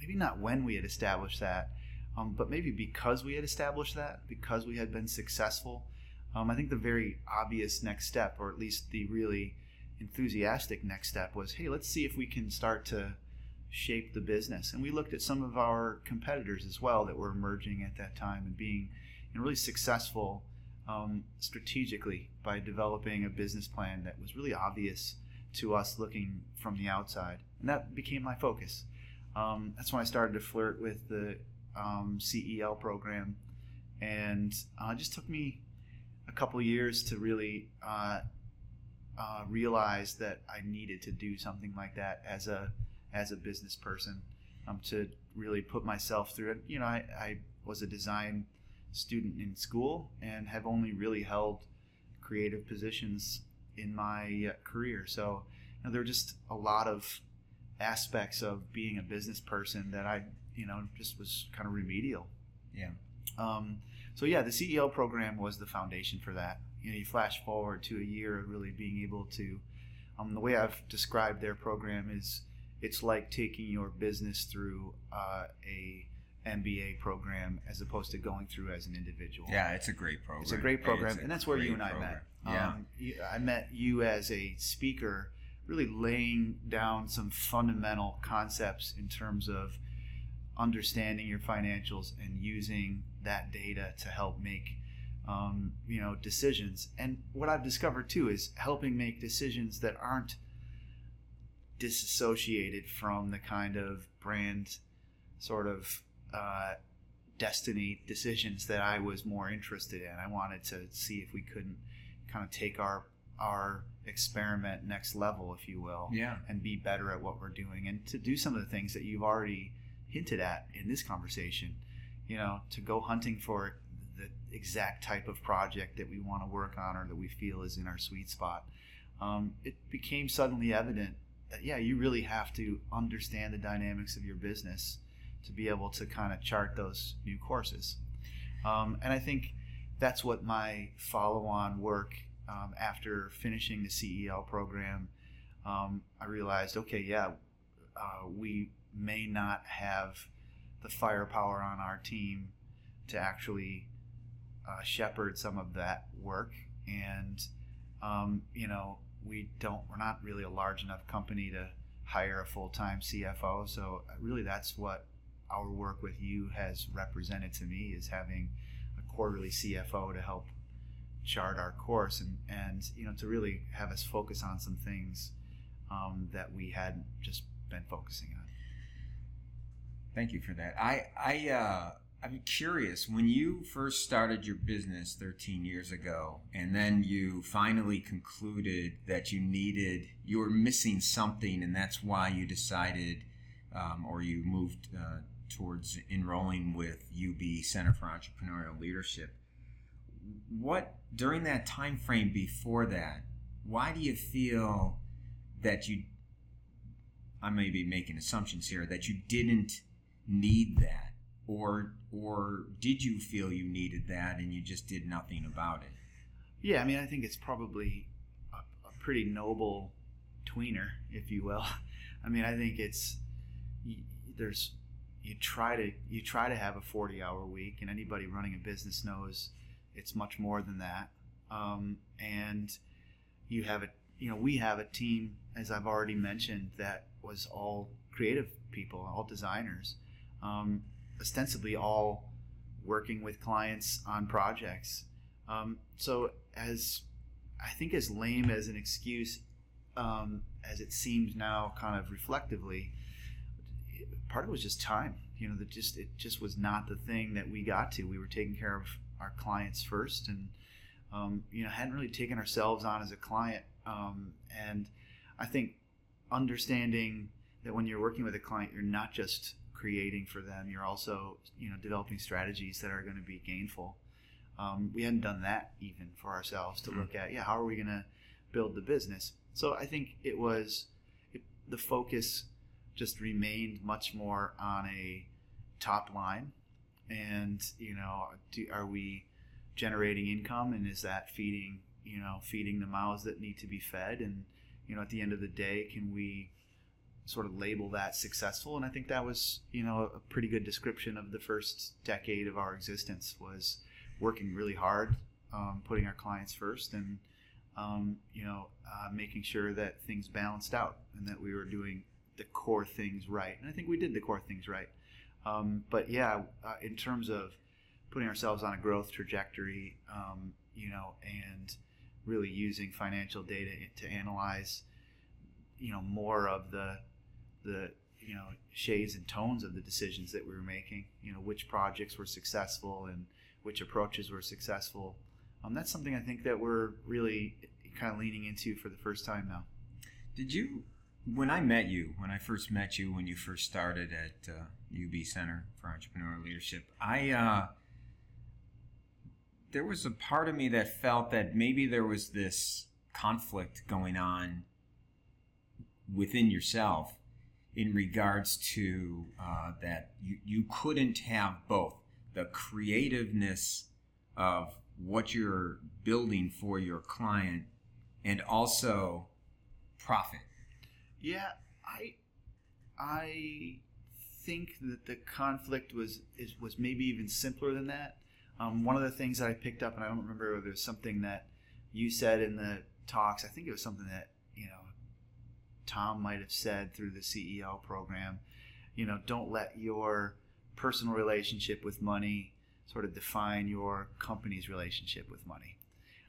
maybe not when we had established that, um, but maybe because we had established that, because we had been successful, um, I think the very obvious next step, or at least the really enthusiastic next step, was hey, let's see if we can start to shape the business. And we looked at some of our competitors as well that were emerging at that time and being know, really successful um, strategically by developing a business plan that was really obvious to us looking from the outside. And that became my focus. Um, that's when I started to flirt with the um, CEL program. And uh, it just took me a couple years to really uh, uh, realize that I needed to do something like that as a as a business person um, to really put myself through it. You know, I, I was a design student in school and have only really held creative positions in my uh, career. So you know, there were just a lot of aspects of being a business person that I, you know, just was kind of remedial.
Yeah.
Um, so yeah, the CEL program was the foundation for that. You know, you flash forward to a year of really being able to. Um, the way I've described their program is, it's like taking your business through uh, a MBA program as opposed to going through as an individual.
Yeah, it's a great program.
It's a great program,
a
and that's where you and I
program.
met.
Yeah.
Um, you- I met you as a speaker, really laying down some fundamental concepts in terms of understanding your financials and using that data to help make um, you know decisions. And what I've discovered too is helping make decisions that aren't disassociated from the kind of brand sort of uh, destiny decisions that I was more interested in. I wanted to see if we couldn't kind of take our our experiment next level, if you will,
yeah.
and be better at what we're doing, and to do some of the things that you've already hinted at in this conversation. You know, to go hunting for the exact type of project that we want to work on or that we feel is in our sweet spot. Um, it became suddenly evident that yeah, you really have to understand the dynamics of your business to be able to kind of chart those new courses. Um, and I think that's what my follow-on work um, after finishing the CEL program, um, I realized, okay, yeah, uh, we may not have the firepower on our team to actually uh, shepherd some of that work, and um, you know, we don't, we're not really a large enough company to hire a full-time CFO. So really, that's what our work with you has represented to me is having a quarterly CFO to help chart our course and and you know to really have us focus on some things um, that we hadn't just been focusing on.
Thank you for that. I I uh, I'm curious when you first started your business 13 years ago, and then you finally concluded that you needed you were missing something, and that's why you decided, um, or you moved uh, towards enrolling with UB Center for Entrepreneurial Leadership. What during that time frame before that? Why do you feel that you? I may be making assumptions here that you didn't need that or or did you feel you needed that and you just did nothing about it
Yeah, I mean, I think it's probably a, a pretty noble tweener, if you will. I mean, I think it's there's you try to you try to have a 40 hour week, and anybody running a business knows it's much more than that. Um, and you have a you know, we have a team, as I've already mentioned, that was all creative people, all designers, um, ostensibly all working with clients on projects. Um, so, as I think, as lame as an excuse um, as it seems now, kind of reflectively, part of it was just time. You know, that just it just was not the thing that we got to. We were taking care of our clients first, and um, you know, hadn't really taken ourselves on as a client. Um, and I think understanding that when you're working with a client, you're not just creating for them; you're also you know developing strategies that are going to be gainful. Um, we hadn't done that even for ourselves to mm-hmm. look at, yeah, how are we going to build the business? So I think it was it, the focus just remained much more on a top line, and you know, do, are we generating income, and is that feeding you know feeding the mouths that need to be fed, and you know, at the end of the day, can we sort of label that successful? And I think that was you know a pretty good description of the first decade of our existence was working really hard, um, putting our clients first, and um, you know, uh, making sure that things balanced out and that we were doing the core things right. And I think we did the core things right. Um, but yeah, uh, in terms of putting ourselves on a growth trajectory, um, you know, and really using financial data to analyze, you know, more of the the you know shades and tones of the decisions that we were making. You know, which projects were successful and which approaches were successful um, that's something I think that we're really kind of leaning into for the first time now.
Did you, when I met you, when I first met you, when you first started at uh, UB Center for Entrepreneurial Leadership, I, uh, there was a part of me that felt that maybe there was this conflict going on within yourself in regards to uh, that you, you couldn't have both the creativeness of what you're building for your client and also profit.
Yeah, I I think that the conflict was is, was maybe even simpler than that. Um, one of the things that I picked up, and I don't remember was something that you said in the talks. I think it was something that you know Tom might have said through the CEL program. You know, don't let your personal relationship with money sort of define your company's relationship with money.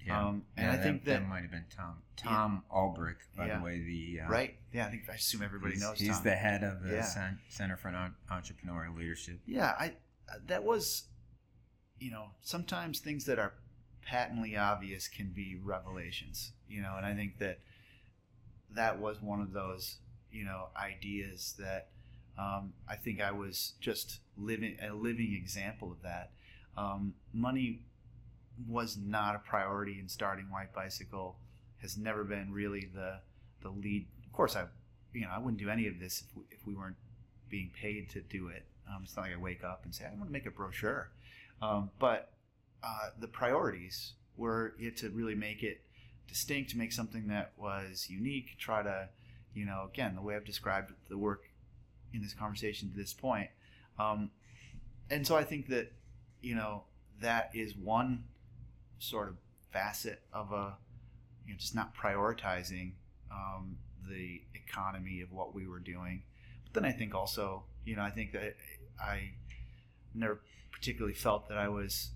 Yeah, um, and yeah, I think that, that, might have been Tom Tom yeah. Ulbrich, by yeah. the way. The
uh, right, yeah, I think I assume everybody
he's,
knows.
He's
Tom.
the head of the Center for Entrepreneurial Leadership.
Yeah, I that was, you know, sometimes things that are patently obvious can be revelations. You know, and I think that that was one of those you know ideas that um, I think I was just living a living example of that um, money was not a priority in starting White Bicycle. Has never been really the the lead. Of course, I you know I wouldn't do any of this if we, if we weren't being paid to do it. Um, it's not like I wake up and say I want to make a brochure. Um, but uh, the priorities were it to really make it distinct, make something that was unique. Try to you know again the way I've described the work in this conversation to this point. Um, and so I think that you know, that is one sort of facet of a, you know, just not prioritizing um, the economy of what we were doing. But then I think also, you know, I think that I never particularly felt that I was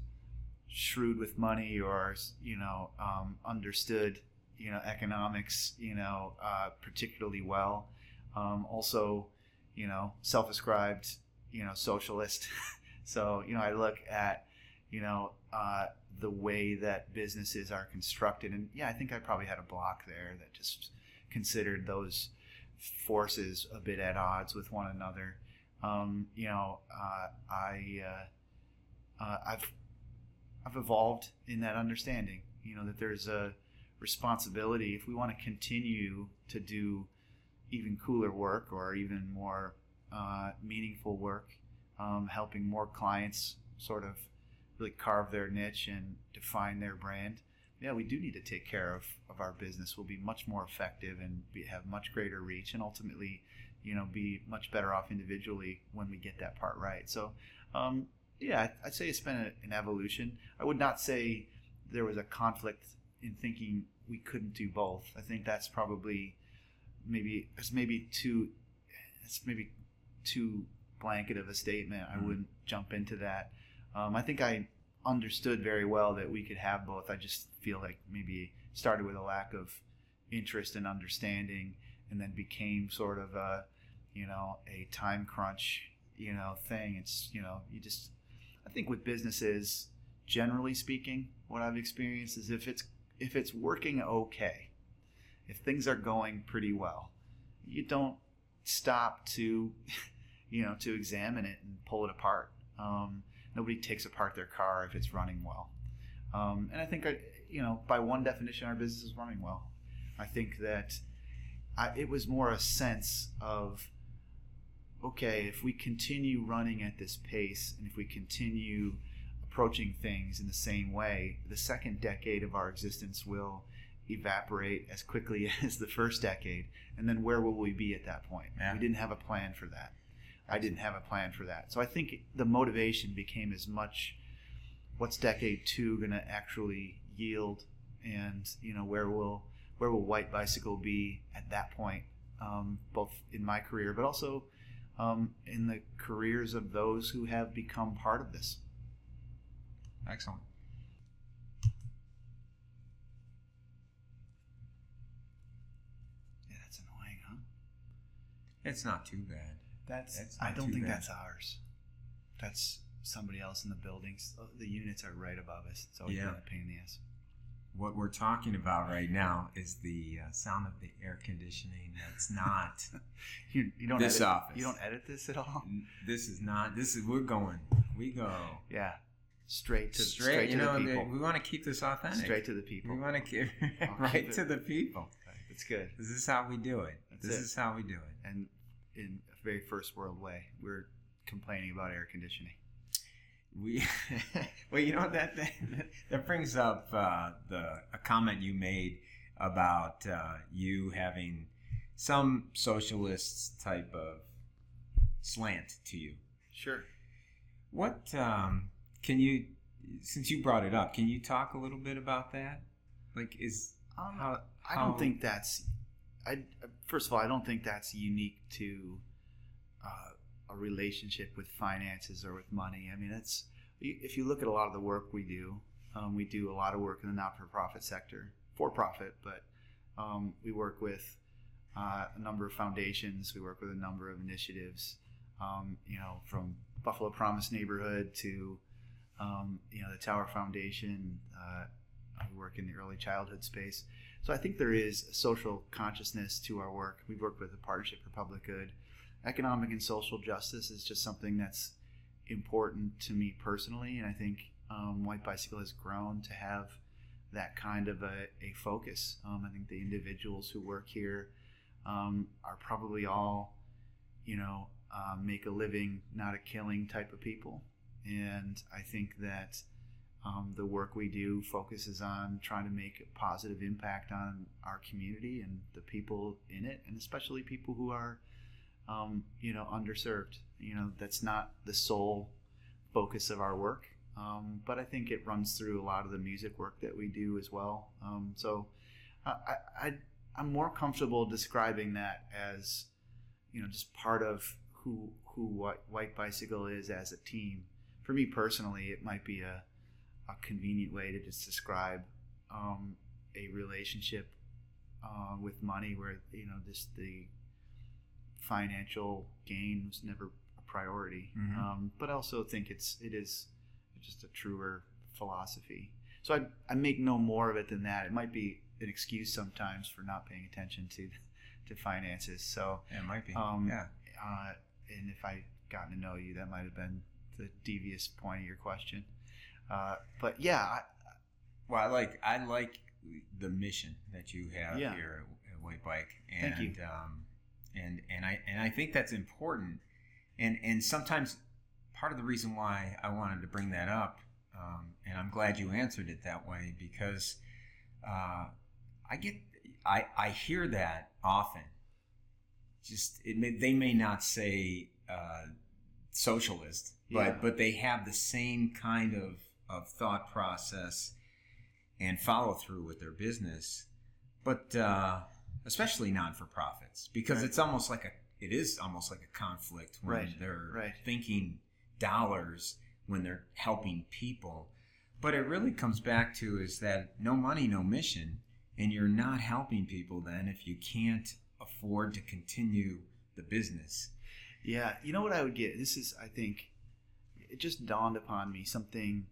shrewd with money or, you know, um, understood, you know, economics, you know, uh, particularly well. Um, also, you know, self-ascribed, you know, socialist. So, you know, I look at, you know, uh, the way that businesses are constructed. And yeah, I think I probably had a block there that just considered those forces a bit at odds with one another. Um, you know, uh, I, uh, uh, I've, I've evolved in that understanding, you know, that there's a responsibility if we want to continue to do even cooler work or even more uh, meaningful work um, helping more clients sort of really carve their niche and define their brand. Yeah, we do need to take care of, of our business. We'll be much more effective and be, have much greater reach, and ultimately, you know, be much better off individually when we get that part right. So, um, yeah, I'd say it's been a, an evolution. I would not say there was a conflict in thinking we couldn't do both. I think that's probably maybe it's maybe too it's maybe too blanket of a statement. I
Mhm.
wouldn't jump into that. Um, I think I understood very well that we could have both. I just feel like maybe started with a lack of interest and understanding, and then became sort of a you know a time crunch you know thing. It's you know you just I think with businesses generally speaking, what I've experienced is if it's if it's working okay, if things are going pretty well, you don't stop to you know to examine it and pull it apart. Um, nobody takes apart their car if it's running well. Um, and I think uh, you know by one definition, our business is running well. I think that I, it was more a sense of okay, if we continue running at this pace and if we continue approaching things in the same way, the second decade of our existence will evaporate as quickly as the first decade. And then where will we be at that point?
Yeah.
We didn't have a plan for that. I didn't have a plan for that. So I think the motivation became as much what's decade two going to actually yield and you know where will where will white bicycle be at that point um, both in my career but also um, in the careers of those who have become part of this
Excellent.
yeah that's annoying huh
It's not too bad.
That's,
That's
i don't think
bad.
that's ours that's somebody else in the buildings Uh, the units are right above us it's always
Yeah.
been a pain in the ass
What we're talking about right now is the uh, sound of the air conditioning. That's not.
you, you don't
This
edit,
office.
you don't edit this at all
this is not. This is. We're going. We go
yeah straight to
straight.
straight,
you
to
know,
the people
we want to keep this authentic.
straight to the people
We want to keep right to the people.
that's good
This is how we do it.
That's
this
it.
is how we do it.
and in very first world way, we're complaining about air conditioning.
We well, you know that that, that brings up uh, the a comment you made about uh, you having some socialist type of slant to you.
Sure.
What um, can you, since you brought it up, can you talk a little bit about that? Like, is
Um,
how
I don't think that's. I first of all, I don't think that's unique to uh, a relationship with finances or with money. I mean, it's if you look at a lot of the work we do. Um, we do a lot of work in the not-for-profit sector, for profit, but um, we work with uh, a number of foundations. We work with a number of initiatives. Um, you know, from Buffalo Promise Neighborhood to um, you know the Tower Foundation. Uh, we work in the early childhood space. So I think there is a social consciousness to our work. We've worked with the Partnership for Public Good. Economic and social justice is just something that's important to me personally, and I think um, White Bicycle has grown to have that kind of a, a focus. Um, I think the individuals who work here um, are probably all, you know, uh, make a living, not a killing type of people. And I think that um, the work we do focuses on trying to make a positive impact on our community and the people in it, and especially people who are, um, you know, underserved. You know, that's not the sole focus of our work, um, but I think it runs through a lot of the music work that we do as well. Um, so I, I, I'm more comfortable describing that as, you know, just part of who who White, Bicycle is as a team. For me personally, it might be a a convenient way to just describe um, a relationship uh, with money where you know just the financial gain was never a priority
Mhm.
um, but I also think it's it is just a truer philosophy so I, I make no more of it than that it might be an excuse sometimes for not paying attention to to finances so
Yeah, it might be.
Um,
yeah.
uh, and if I gotten to know you, that might have been the devious point of your question. Uh, but yeah, I,
Well, I like I like the mission that you have
Yeah.
here at, at White Bike, and
Thank you.
Um, and and I and I think that's important, and and sometimes part of the reason why I wanted to bring that up, um, and I'm glad you answered it that way because uh, I get I I hear that often. Just it may, they may not say uh, socialist, but
Yeah.
but they have the same kind of of thought process and follow through with their business. but uh, especially non for profits because
Right.
it's almost like a it is almost like a conflict when
Right,
they're
right.
thinking dollars when they're helping people. But it really comes back to is that no money, no mission, and you're not helping people then if you can't afford to continue the business.
Yeah, you know what I would get? This is, I think, it just dawned upon me something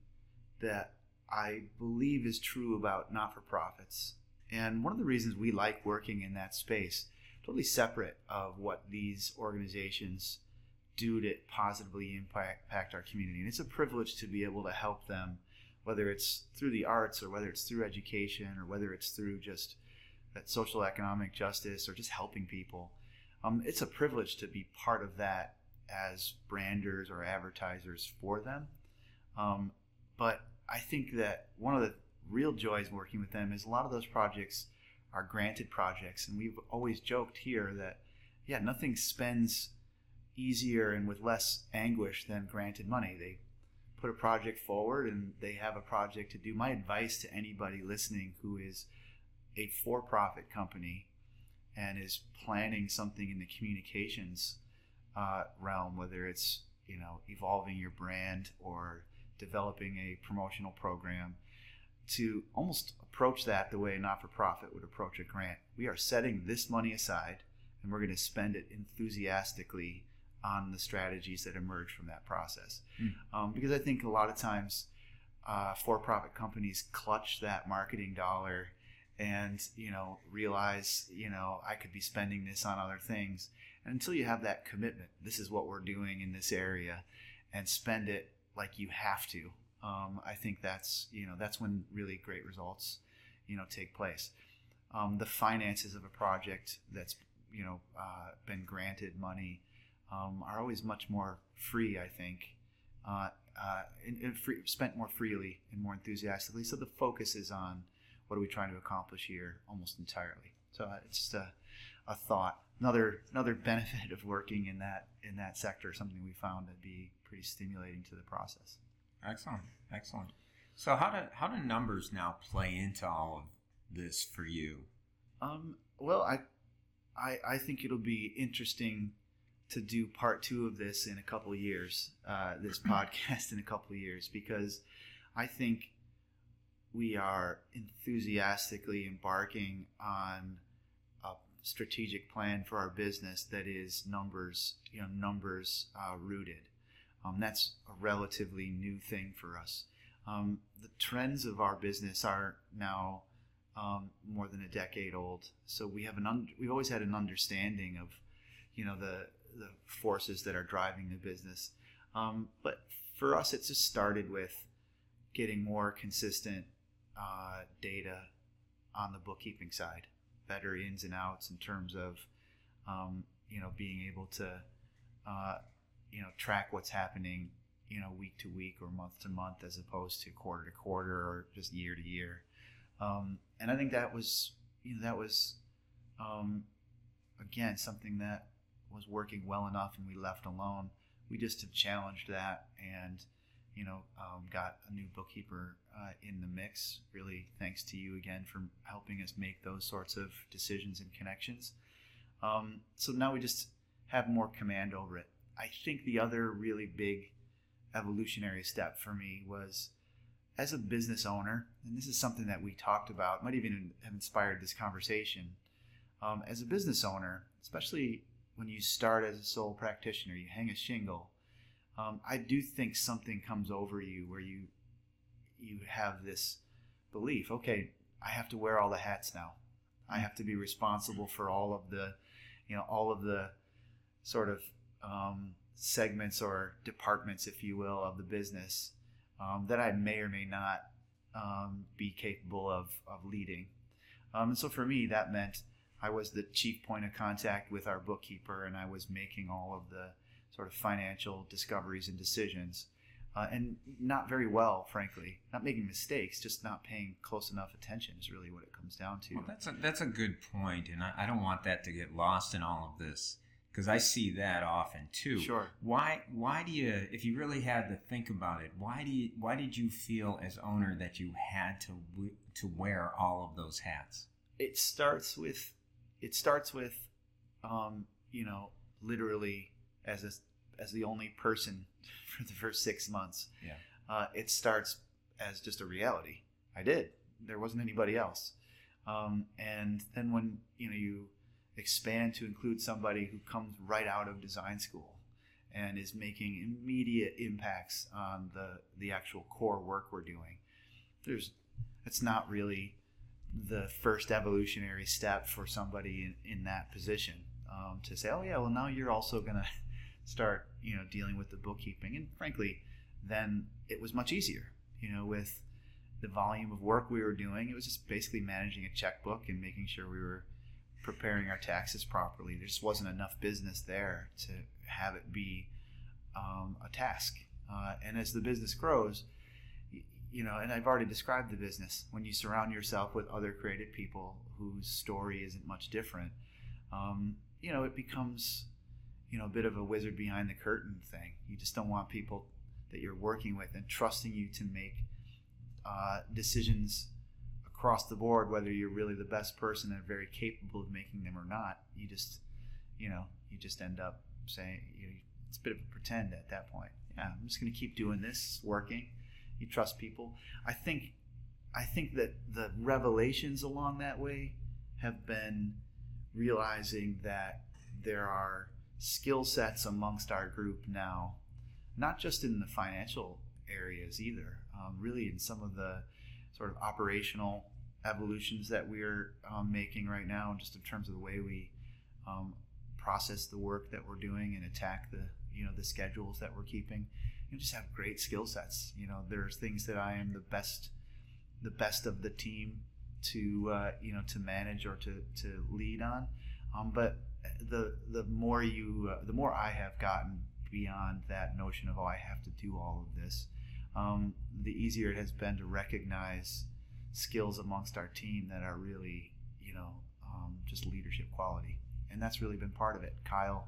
that I believe is true about not for profits. And one of the reasons we like working in that space, totally separate of what these organizations do to positively impact, our community. And it's a privilege to be able to help them, whether it's through the arts or whether it's through education or whether it's through just that social economic justice or just helping people um, it's a privilege to be part of that as branders or advertisers for them. Um, but I think that one of the real joys working with them is a lot of those projects are granted projects, and we've always joked here that yeah, nothing spends easier and with less anguish than granted money. They put a project forward and they have a project to do. My advice to anybody listening who is a for-profit company and is planning something in the communications uh, realm, whether it's you know evolving your brand or developing a promotional program, to almost approach that the way a not-for-profit would approach a grant. We are setting this money aside, and we're going to spend it enthusiastically on the strategies that emerge from that process.
Hmm.
Um, because I think a lot of times uh, for-profit companies clutch that marketing dollar and you know realize you know i could be spending this on other things and until you have that commitment this is what we're doing in this area and spend it like you have to um, i think that's you know that's when really great results you know take place. Um, the finances of a project that's you know uh, been granted money um, are always much more free i think uh, uh, and, and free, spent more freely and more enthusiastically. So the focus is on what are we trying to accomplish here almost entirely. So uh, it's just a, a thought. Another another benefit of working in that in that sector something we found to be pretty stimulating to the process
Excellent, excellent. So how do how do numbers now play into all of this for you?
um, well I, I i think it'll be interesting to do part two of this in a couple of years uh, this podcast in a couple of years because i think we are enthusiastically embarking on a strategic plan for our business that is numbers, you know, numbers uh, rooted. Um, that's a relatively new thing for us. Um, the trends of our business are now um, more than a decade old, so we have an un- we've always had an understanding of, you know, the the forces that are driving the business. Um, but for us, it just started with getting more consistent uh, data on the bookkeeping side, better ins and outs in terms of um, you know being able to uh, you know track what's happening you know week to week or month to month as opposed to quarter to quarter or just year to year. Um, and I think that was you know that was um, again something that was working well enough and we left alone. We just have challenged that and you know, um, got a new bookkeeper uh, in the mix. Really, thanks to you again for helping us make those sorts of decisions and connections. Um, so now we just have more command over it. I think the other really big evolutionary step for me was as a business owner, and this is something that we talked about, might even have inspired this conversation. Um, as a business owner, especially when you start as a sole practitioner, you hang a shingle um, I do think something comes over you where you you have this belief. Okay, I have to wear all the hats now. I have to be responsible for all of the, you know, all of the sort of um, segments or departments, if you will, of the business um, that I may or may not um, be capable of of leading. Um, and so for me, that meant I was the chief point of contact with our bookkeeper, and I was making all of the sort of financial discoveries and decisions, uh, and not very well, frankly. Not making mistakes, just not paying close enough attention is really what it comes down to.
Well, that's a that's a good point, and I, I don't want that to get lost in all of this because I see that often too.
Sure.
Why why do you, if you really had to think about it, why do you why did you feel as owner that you had to to wear all of those hats?
it starts with it starts with um, you know literally as a, as the only person for the first six months.
Yeah.
Uh, it starts as just a reality. I did. There wasn't anybody else. Um, and then when you know you expand to include somebody who comes right out of design school and is making immediate impacts on the the actual core work we're doing, there's it's not really the first evolutionary step for somebody in, in that position um, to say, oh yeah, well now you're also gonna start you know dealing with the bookkeeping, and frankly, then it was much easier. You know, with the volume of work we were doing, it was just basically managing a checkbook and making sure we were preparing our taxes properly. There just wasn't enough business there to have it be um, a task. Uh, and as the business grows, you know, and I've already described the business. When you surround yourself with other creative people whose story isn't much different, um, you know, it becomes, you know, a bit of a wizard behind the curtain thing. You just don't want people that you're working with and trusting you to make uh, decisions across the board, whether you're really the best person and very capable of making them or not. You just, you know, you just end up saying, you know, it's a bit of a pretend at that point. Yeah, I'm just going to keep doing this, working. You trust people. I think, I think that the revelations along that way have been realizing that there are skill sets amongst our group now, not just in the financial areas either, um, really in some of the sort of operational evolutions that we're um, making right now, just in terms of the way we um, process the work that we're doing and attack the you know the schedules that we're keeping. You just have great skill sets. You know, there's things that I am the best the best of the team to uh, you know to manage or to, to lead on. Um, but the the more you uh, the more I have gotten beyond that notion of oh I have to do all of this, um, the easier it has been to recognize skills amongst our team that are really you know um, just leadership quality, and that's really been part of it. Kyle.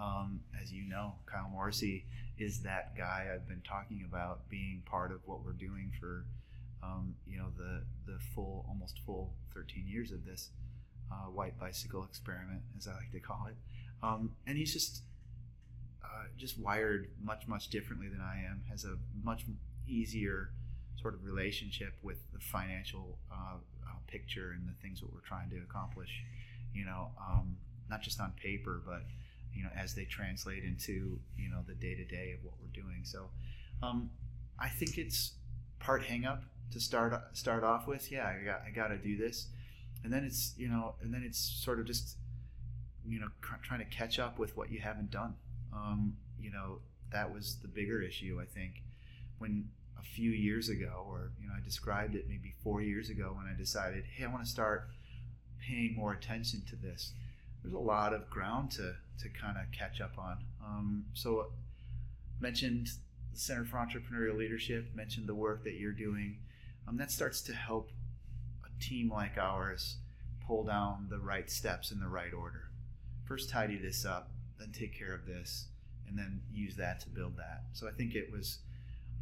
Um, as you know, Kyle Morrissey is that guy I've been talking about being part of what we're doing for um, you know the the full almost full 13 years of this uh, white bicycle experiment as I like to call it um, and he's just uh, just wired much much differently than I am has a much easier sort of relationship with the financial uh, uh picture and the things that we're trying to accomplish you know um, not just on paper but you know as they translate into you know the day to day of what we're doing so um, I think it's part hang up to start start off with. Yeah, I got I got to do this, and then it's you know, and then it's sort of just you know trying to catch up with what you haven't done. Um, you know, that was the bigger issue I think when a few years ago, or you know, I described it maybe four years ago when I decided, hey, I want to start paying more attention to this. There's a lot of ground to to kind of catch up on. Um, so mentioned the Center for Entrepreneurial Leadership, mentioned the work that you're doing um, that starts to help a team like ours pull down the right steps in the right order. First, tidy this up, then take care of this, and then use that to build that. So I think it was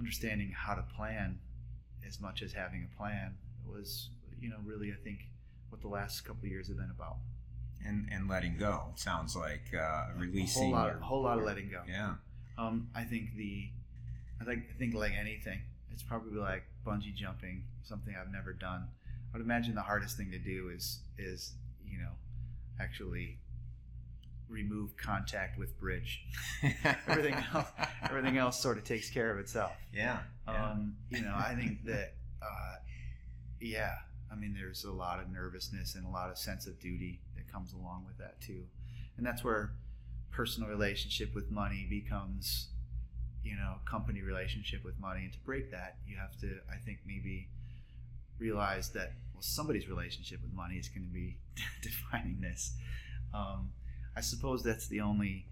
understanding how to plan as much as having a plan was, you know, really I think what the last couple of years have been about.
And and letting go it sounds like uh, releasing.
A whole lot, a whole lot of letting go.
Yeah.
Um, I think the, I think I think like anything, it's probably like bungee jumping, something I've never done. I would imagine the hardest thing to do is is you know actually remove contact with bridge. everything else, everything else sort of takes care of itself.
Yeah.
Um, you know, I think that, uh, yeah. I mean, there's a lot of nervousness and a lot of sense of duty that comes along with that too, and that's where personal relationship with money becomes you know company relationship with money and to break that you have to i think maybe realize that well somebody's relationship with money is going to be defining this um, i suppose that's the only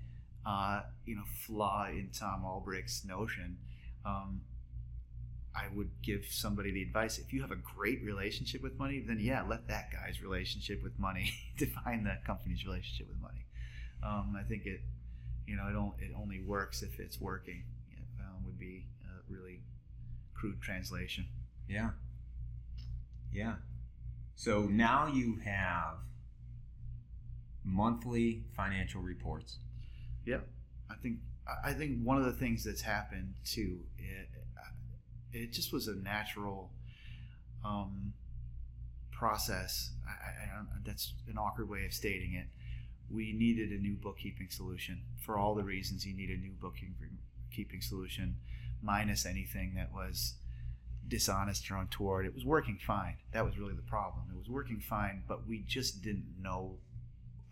uh, you know flaw in tom Ulbrich's notion um, i would give somebody the advice if you have a great relationship with money then yeah let that guy's relationship with money define that company's relationship with money um, i think it you know it, it only works if it's working would be a really crude translation.
Yeah. Yeah. So now you have monthly financial reports.
Yeah, I think I think one of the things that's happened too, it, it just was a natural um, process. I, I, that's an awkward way of stating it. We needed a new bookkeeping solution for all the reasons you need a new bookkeeping solution, minus anything that was dishonest or untoward. It was working fine. That was really the problem. It was working fine, but we just didn't know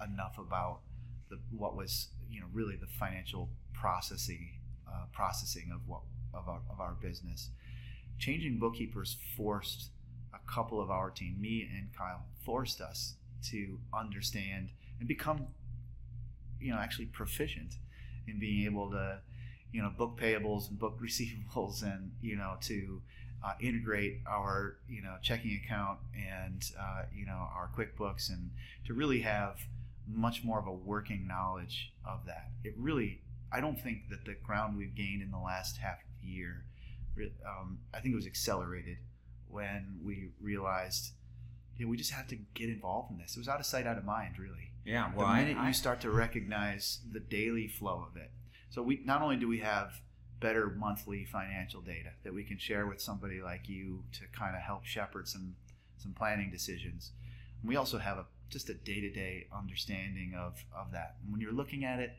enough about the, what was you know really the financial processing uh, processing of what of our, of our business. Changing bookkeepers forced a couple of our team, me and Kyle, forced us to understand and become you know actually proficient in being able to you know book payables and book receivables and you know to uh, integrate our you know checking account and uh, you know our QuickBooks and to really have much more of a working knowledge of that. It really, I don't think that the ground we've gained in the last half year, um, I think it was accelerated when we realized you know, we just have to get involved in this. It was out of sight, out of mind, really.
Yeah.
Well, the minute I, I, you start to recognize the daily flow of it, so we not only do we have better monthly financial data that we can share with somebody like you to kind of help shepherd some some planning decisions. We also have a just a day-to-day understanding of of that. And when you're looking at it,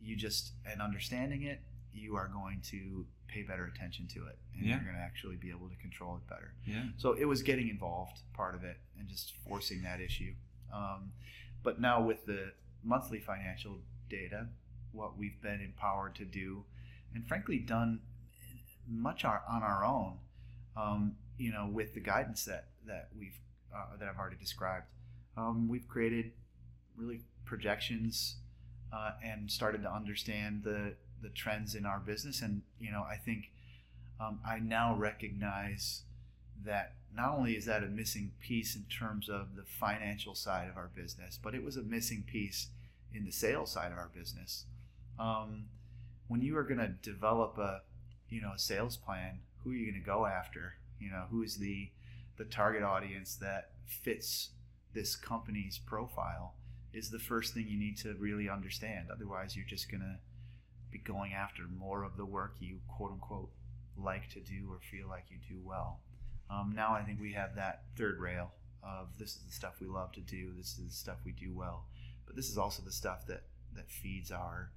you just and understanding it, you are going to pay better attention to it, and yeah. you're going to actually be able to control it better.
Yeah.
So it was getting involved, part of it, and just forcing that issue. Um, but now with the monthly financial data, what we've been empowered to do, and frankly done much on our own, um, you know, with the guidance that that we've uh, that I've already described, um, we've created really projections uh, and started to understand the the trends in our business. And you know, I think um, I now recognize that not only is that a missing piece in terms of the financial side of our business, but it was a missing piece in the sales side of our business. Um, when you are going to develop a you know a sales plan, who are you going to go after? You know, who is the the target audience that fits this company's profile is the first thing you need to really understand. Otherwise, you're just going to be going after more of the work you quote unquote like to do or feel like you do well. Um, now I think we have that third rail of this is the stuff we love to do, this is the stuff we do well, but this is also the stuff that that feeds our,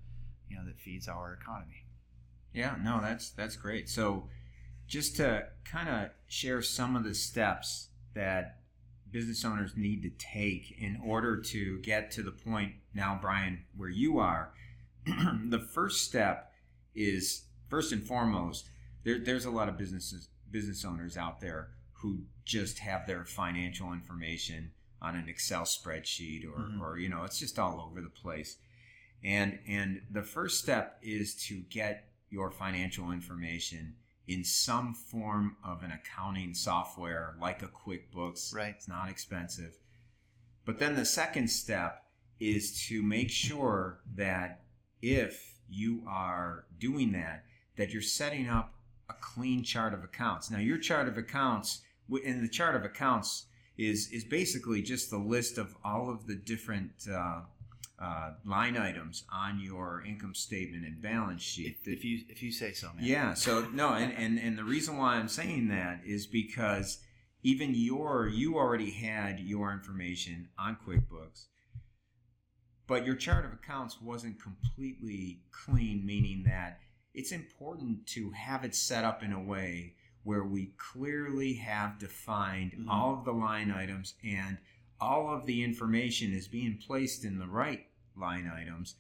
you know, that feeds our economy.
Yeah, no, that's that's great. So, just to kind of share some of the steps that business owners need to take in order to get to the point now, Brian, where you are. the first step is first and foremost, there, there's a lot of businesses business owners out there who just have their financial information on an Excel spreadsheet or, mm-hmm. or you know, it's just all over the place. And and the first step is to get your financial information in some form of an accounting software like a QuickBooks.
Right.
It's not expensive. But then the second step is to make sure that if you are doing that, that you're setting up a clean chart of accounts. Now, your chart of accounts, in the chart of accounts, is is basically just the list of all of the different uh, uh, line items on your income statement and balance sheet.
If, if you if you say so, man.
Yeah. So no, and, and and the reason why I'm saying that is because even your you already had your information on QuickBooks, but your chart of accounts wasn't completely clean, meaning that it's important to have it set up in a way where we clearly have defined mm-hmm. all of the line items and all of the information is being placed in the right line items.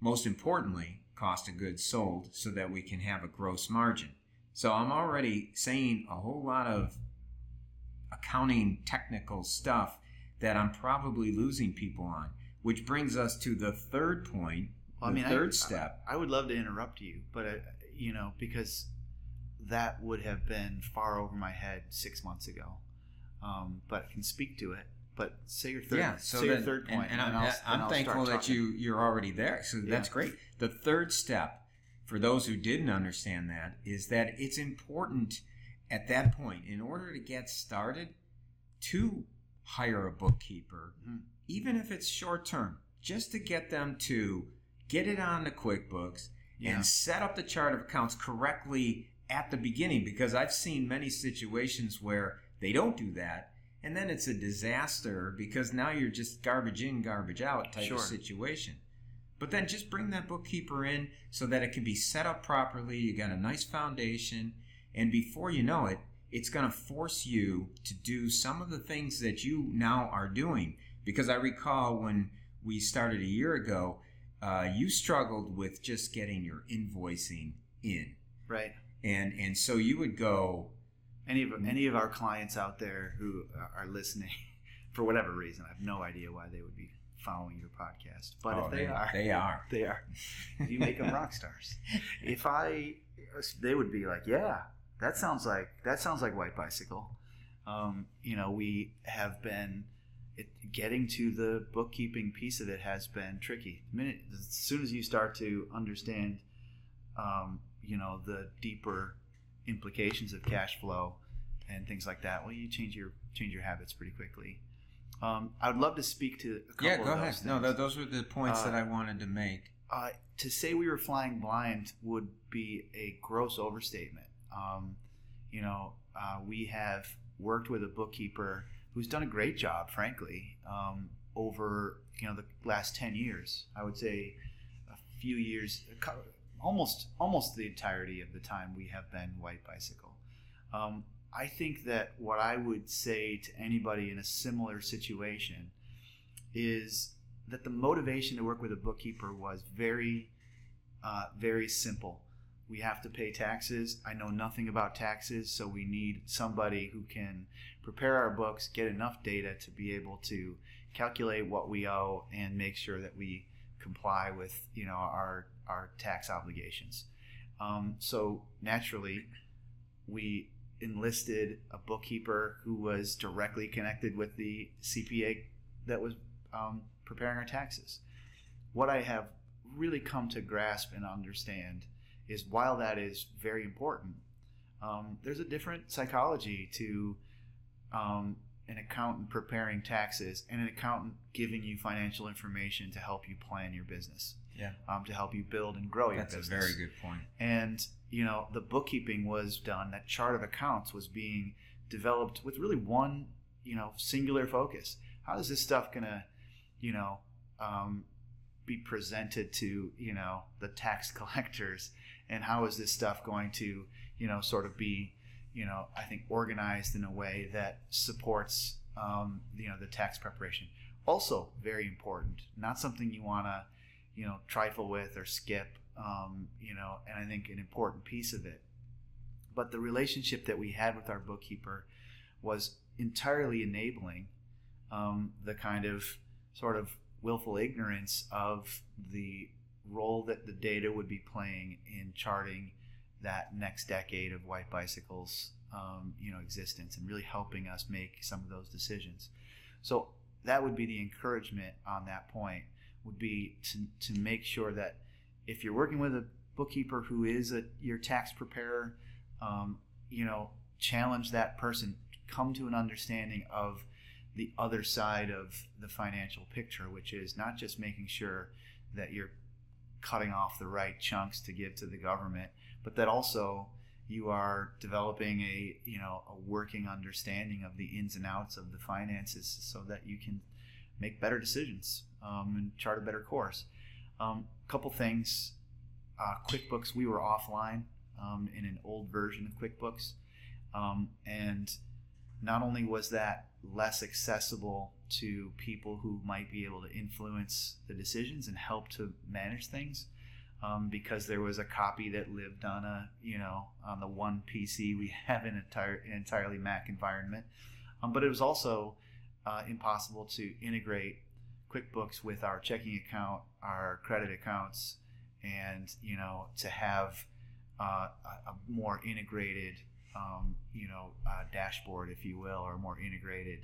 Most importantly, cost of goods sold so that we can have a gross margin. So I'm already saying a whole lot of accounting technical stuff that I'm probably losing people on, which brings us to the third point, well, the I mean, third I, step.
I, I would love to interrupt you, but I, you know, because that would have been far over my head six months ago. Um, but I can speak to it but say your third. Yeah, so say then, your third point,
and, and, and I'm, I'm thankful that you you're already there. So yeah. that's great. The third step, for those who didn't understand that, is that it's important at that point in order to get started to hire a bookkeeper,
Mhm.
even if it's short term, just to get them to get it on the QuickBooks
Yeah.
and set up the chart of accounts correctly at the beginning because I've seen many situations where they don't do that and then it's a disaster because now you're just garbage in, garbage out type
Sure.
of situation. But then just bring that bookkeeper in so that it can be set up properly. You got a nice foundation, and before you know it, it's going to force you to do some of the things that you now are doing. Because I recall when we started a year ago, uh, you struggled with just getting your invoicing in,
Right.
and and so you would go,
Any of any of our clients out there who are listening, for whatever reason, I have no idea why they would be following your podcast. But
oh,
if they, are,
they are.
they are. You make them rock stars. If I, they would be like, yeah, that sounds like that sounds like White Bicycle. Um, you know, we have been it, getting to the bookkeeping piece of it has been tricky. The minute as soon as you start to understand, um, you know, the deeper implications of cash flow and things like that, well, you change your change your habits pretty quickly. Um, I would love to speak to a couple
Yeah, go
of
ahead.
those
No,
things.
th- those were the points
Uh,
that I wanted to make.
uh, to say we were flying blind would be a gross overstatement. Um, you know, uh, we have worked with a bookkeeper who's done a great job, frankly, um, over you know the last ten years. I would say a few years, a almost almost the entirety of the time we have been White Bicycle. Um, I think that what I would say to anybody in a similar situation is that the motivation to work with a bookkeeper was very, uh, very simple. We have to pay taxes. I know nothing about taxes, so we need somebody who can prepare our books, get enough data to be able to calculate what we owe, and make sure that we comply with you know our our tax obligations. Um, so naturally, we enlisted a bookkeeper who was directly connected with the CPA that was um, preparing our taxes. What I have really come to grasp and understand is while that is very important, um, there's a different psychology to um, an accountant preparing taxes and an accountant giving you financial information to help you plan your business,
Yeah,
um, to help you build and grow your business.
that's a very good point.
and you know the bookkeeping was done that chart of accounts was being developed with really one you know singular focus how is this stuff gonna you know um, be presented to you know the tax collectors and how is this stuff going to you know sort of be you know i think organized in a way that supports um, you know the tax preparation. Also very important not something you want to you know trifle with or skip um, you know and i think an important piece of it. But the relationship that we had with our bookkeeper was entirely enabling um, the kind of sort of willful ignorance of the role that the data would be playing in charting that next decade of white bicycles um, you know existence and really helping us make some of those decisions. So that would be the encouragement on that point would be to, to make sure that if you're working with a bookkeeper who is a your tax preparer um, you know challenge that person come to an understanding of the other side of the financial picture which is not just making sure that you're cutting off the right chunks to give to the government but that also you are developing a you know a working understanding of the ins and outs of the finances so that you can make better decisions um, and chart a better course. A um, couple things uh, quickbooks we were offline um, in an old version of quickbooks um, and not only was that less accessible to people who might be able to influence the decisions and help to manage things um, because there was a copy that lived on a you know on the one PC we have an entire an entirely Mac environment, um, but it was also uh, impossible to integrate QuickBooks with our checking account, our credit accounts, and you know to have uh, a, more integrated um, you know uh, dashboard, if you will, or a more integrated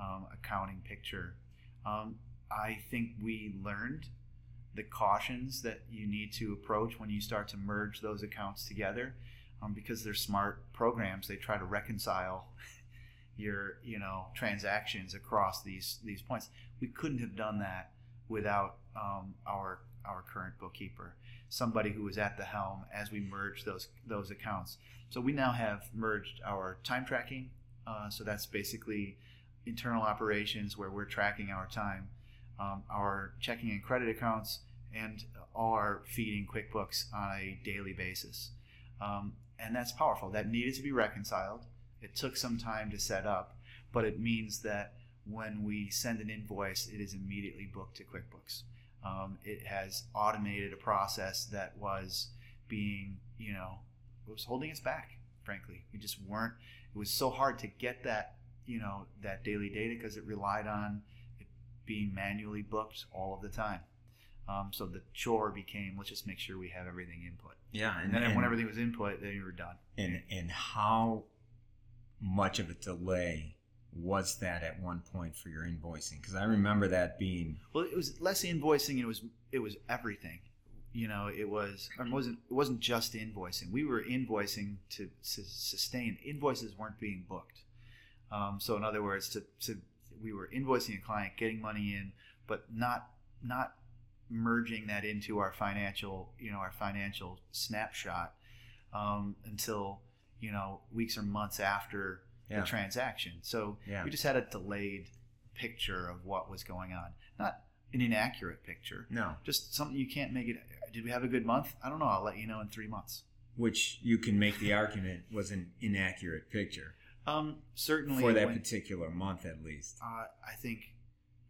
um, accounting picture. Um, I think we learned the cautions that you need to approach when you start to merge those accounts together um, because they're smart programs they try to reconcile your you know transactions across these these points. We couldn't have done that without um, our our current bookkeeper, somebody who was at the helm as we merged those those accounts. So we now have merged our time tracking. Uh, so that's basically internal operations where we're tracking our time, um, our checking and credit accounts, and all our feeding QuickBooks on a daily basis. Um, and that's powerful. That needed to be reconciled. It took some time to set up, but it means that when we send an invoice, it is immediately booked to QuickBooks. Um, it has automated a process that was being, you know, was holding us back. Frankly, we just weren't. It was so hard to get that, you know, that daily data because it relied on being manually booked all of the time. Um, so the chore became let's just make sure we have everything input.
Yeah,
And then when everything was input, then you were done.
and and how much of a delay was that at one point for your invoicing? Because I remember that being
Well, it was less invoicing. It was it was everything. You know, it was it wasn't it wasn't just invoicing. We were invoicing to, to sustain. Invoices weren't being booked. Um, so in other words, to, to we were invoicing a client, getting money in, but not not merging that into our financial you know our financial snapshot um, until you know weeks or months after
Yeah.
the transaction. So
Yeah.
we just had a delayed picture of what was going on, not an inaccurate picture,
no,
just something you can't make it. Did we have a good month? I don't know. I'll let you know in three months.
which you can make the argument was an inaccurate picture
Um, certainly
for that
when-
particular month at least.
uh, I think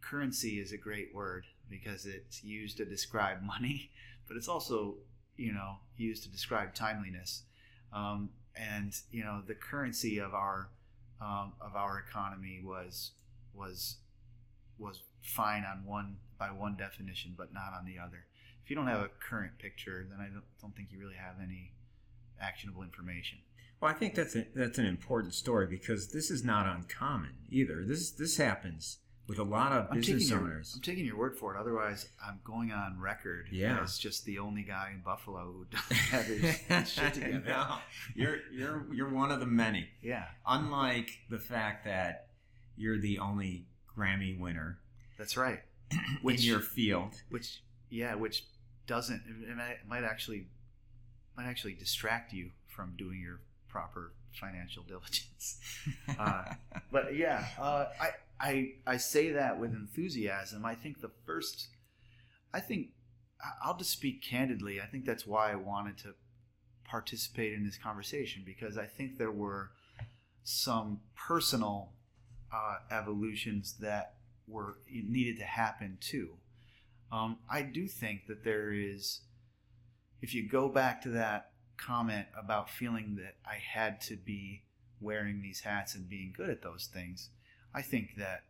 currency is a great word because it's used to describe money, but it's also you know used to describe timeliness. Um, and you know the currency of our um, of our economy was was was fine on one by one definition, but not on the other. If you don't have a current picture, then I don't, don't think you really have any actionable information.
Well, I think that's a, that's an important story because this is not uncommon either. This this happens with a lot of
I'm
business
taking, your,
owners.
I'm taking your word for it. Otherwise, I'm going on record
Yeah.
as just the only guy in Buffalo who doesn't have his, shit together.
no, you're you're you're one of the many.
Yeah,
Unlike the fact that you're the only Grammy winner
that's right.
in
Which-
your field.
Which, yeah, which doesn't it might, it might actually might actually distract you from doing your proper financial diligence. Uh, but yeah, uh, I, I I say that with enthusiasm. I think the first, I think I'll just speak candidly. I think that's why I wanted to participate in this conversation because I think there were some personal uh, evolutions that were needed to happen too. Um, I do think that there is, if you go back to that comment about feeling that I had to be wearing these hats and being good at those things, I think that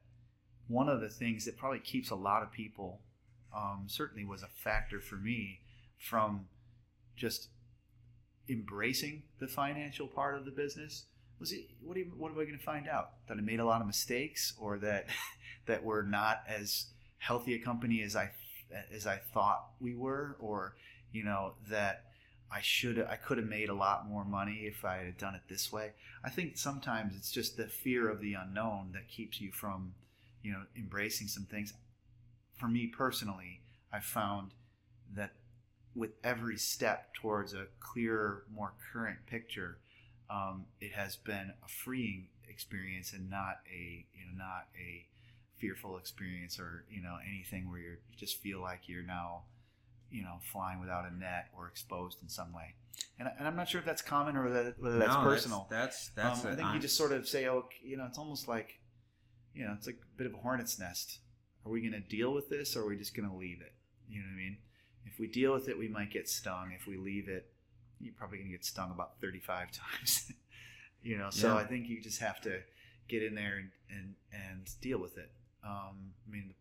one of the things that probably keeps a lot of people, um, certainly was a factor for me, from just embracing the financial part of the business was it, what, you, what am I going to find out? That I made a lot of mistakes, or that that we're not as healthy a company as I as I thought we were, or you know that I should I could have made a lot more money if I had done it this way. I think sometimes it's just the fear of the unknown that keeps you from you know embracing some things. For me personally, I found that with every step towards a clearer, more current picture, um, it has been a freeing experience and not a you know not a fearful experience or you know anything where you just feel like you're now you know flying without a net or exposed in some way. And, I- and I'm not sure if that's common or that, whether that's
No,
personal.
That's that's,
um, I think you just sort of say, oh, you know, it's almost like, you know, it's like a bit of a hornet's nest. Are we going to deal with this, or are we just going to leave it? You know what I mean? If we deal with it, we might get stung. If we leave it, you're probably going to get stung about 35 times. you know, so
Yeah.
I think you just have to get in there and and, and deal with it. Um, I mean,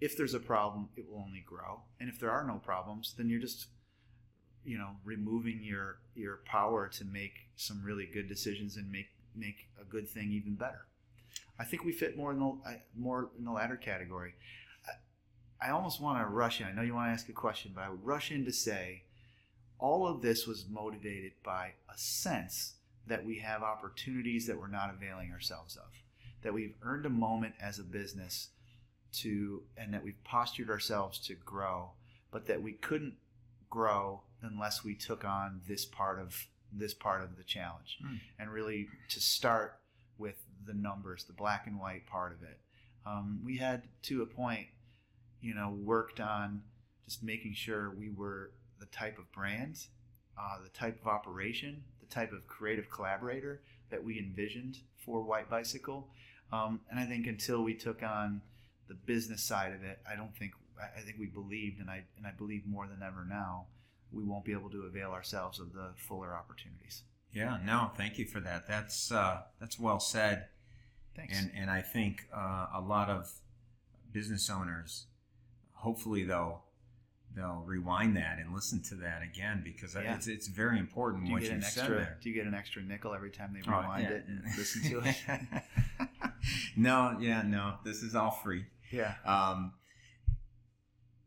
if there's a problem, it will only grow, and if there are no problems, then you're just you know removing your your power to make some really good decisions and make make a good thing even better. I think we fit more in the I- more in the latter category. I, I almost want to rush in. I know you want to ask a question, but I would rush in to say all of this was motivated by a sense that we have opportunities that we're not availing ourselves of, that we've earned a moment as a business to, and that we've postured ourselves to grow, but that we couldn't grow unless we took on this part of this part of the challenge.
Mm.
and really to start with the numbers the black and white part of it. Um, we had to a point you know worked on just making sure we were the type of brand uh, the type of operation the type of creative collaborator that we envisioned for white bicycle. Um, and i think until we took on the business side of it i don't think i think we believed and i and i believe more than ever now we won't be able to avail ourselves of the fuller opportunities.
Yeah, no, thank you for that. That's uh, that's well said,
Thanks.
and and I think uh, a lot of business owners, hopefully they'll they'll rewind that and listen to that again because
Yeah.
it's it's very important
do you
what
get
you
an
said
extra?
there.
Do you get an extra nickel every time they
Oh,
rewind
yeah.
it and listen to it?
no, yeah, no, this is all free.
Yeah.
Um,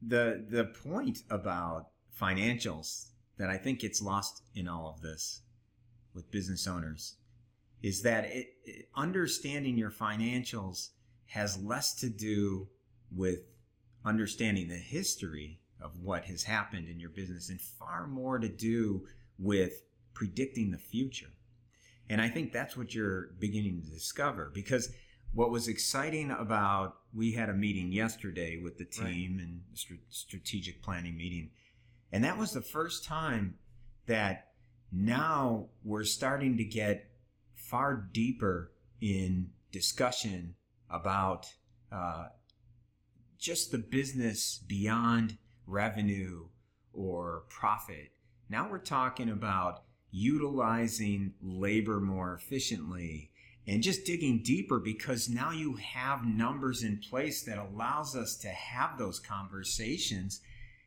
the the point about financials that I think gets lost in all of this with business owners is that it, it- understanding your financials has less to do with understanding the history of what has happened in your business and far more to do with predicting the future. And I think that's what you're beginning to discover because what was exciting about we had a meeting yesterday with the
Right.
team and str- strategic planning meeting and that was the first time that now we're starting to get far deeper in discussion about uh, just the business beyond revenue or profit. Now we're talking about utilizing labor more efficiently and just digging deeper because now you have numbers in place that allows us to have those conversations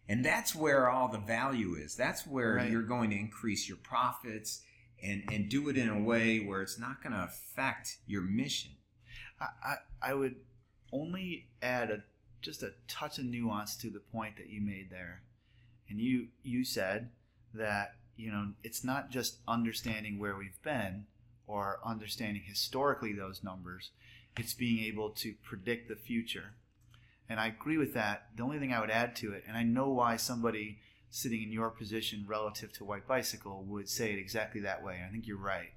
and that's where all the value is that's where
Right.
you're going to increase your profits and and do it in a way where it's not going to affect your mission
I, I, I would only add a just a touch of nuance to the point that you made there. And you you said that, you know, it's not just understanding where we've been or understanding historically those numbers, it's being able to predict the future. And I agree with that. The only thing I would add to it, and I know why somebody sitting in your position relative to White Bicycle would say it exactly that way. I think you're right.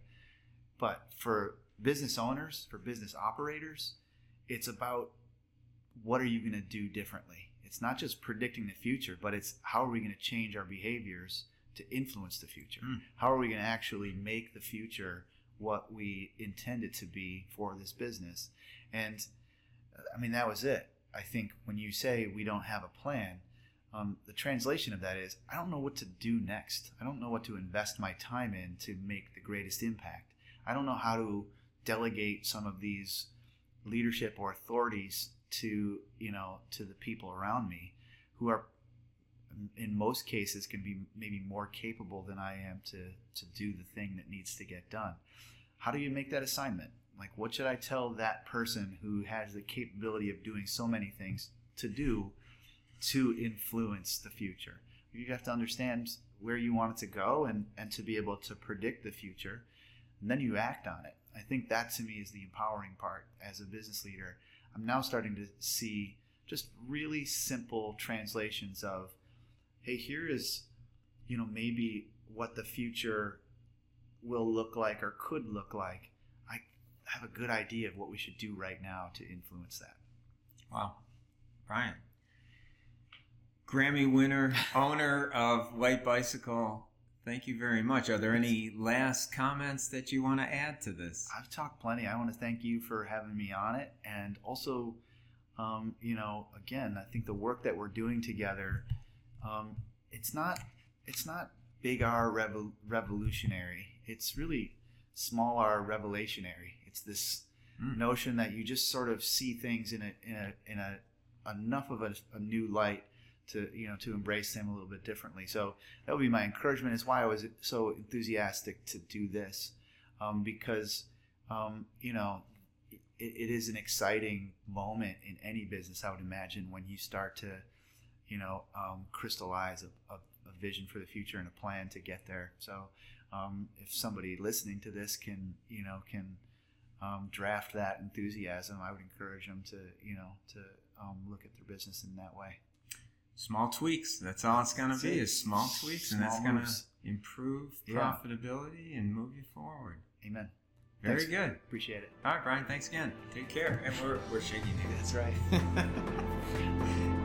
But for business owners, for business operators, it's about what are you going to do differently? It's not just predicting the future, but it's how are we going to change our behaviors to influence the future?
Mm.
How are we going to actually make the future what we intended to be for this business? And I mean, that was it. I think when you say we don't have a plan, um, the translation of that is I don't know what to do next. I don't know what to invest my time in to make the greatest impact. I don't know how to delegate some of these leadership or authorities to you know to the people around me who are in most cases can be maybe more capable than I am to to do the thing that needs to get done. How do you make that assignment? Like what should I tell that person who has the capability of doing so many things to do to influence the future? You have to understand where you want it to go and and to be able to predict the future and then you act on it. I think that to me is the empowering part as a business leader. I'm now starting to see just really simple translations of, hey, here is, you know, maybe what the future will look like or could look like. I have a good idea of what we should do right now to influence that.
Wow. Brian. Grammy winner, owner of White Bicycle. Thank you very much. Are there any last comments that you want to add to this?
I've talked plenty. I want to thank you for having me on it, and also, um, you know, again, I think the work that we're doing together, um, it's not, it's not big R revo- revolutionary. It's really small R revelationary. It's this
Mm.
notion that you just sort of see things in a in a in a enough of a, a new light to you know to embrace them a little bit differently. So that would be my encouragement. Is why I was so enthusiastic to do this, um, because um, you know it, it is an exciting moment in any business. I would imagine when you start to you know, um, crystallize a, a, a, vision for the future and a plan to get there. So, um, if somebody listening to this can, you know, can um, draft that enthusiasm, I would encourage them to, you know, to um, look at their business in that way.
Small tweaks. That's all it's going to be is small tweaks, small and that's going to improve
yeah.
profitability and move you forward.
Amen.
Very
thanks.
good.
Appreciate it.
All right, Brian. Thanks again. Take care. And we're, we're shaking hands.
That's right.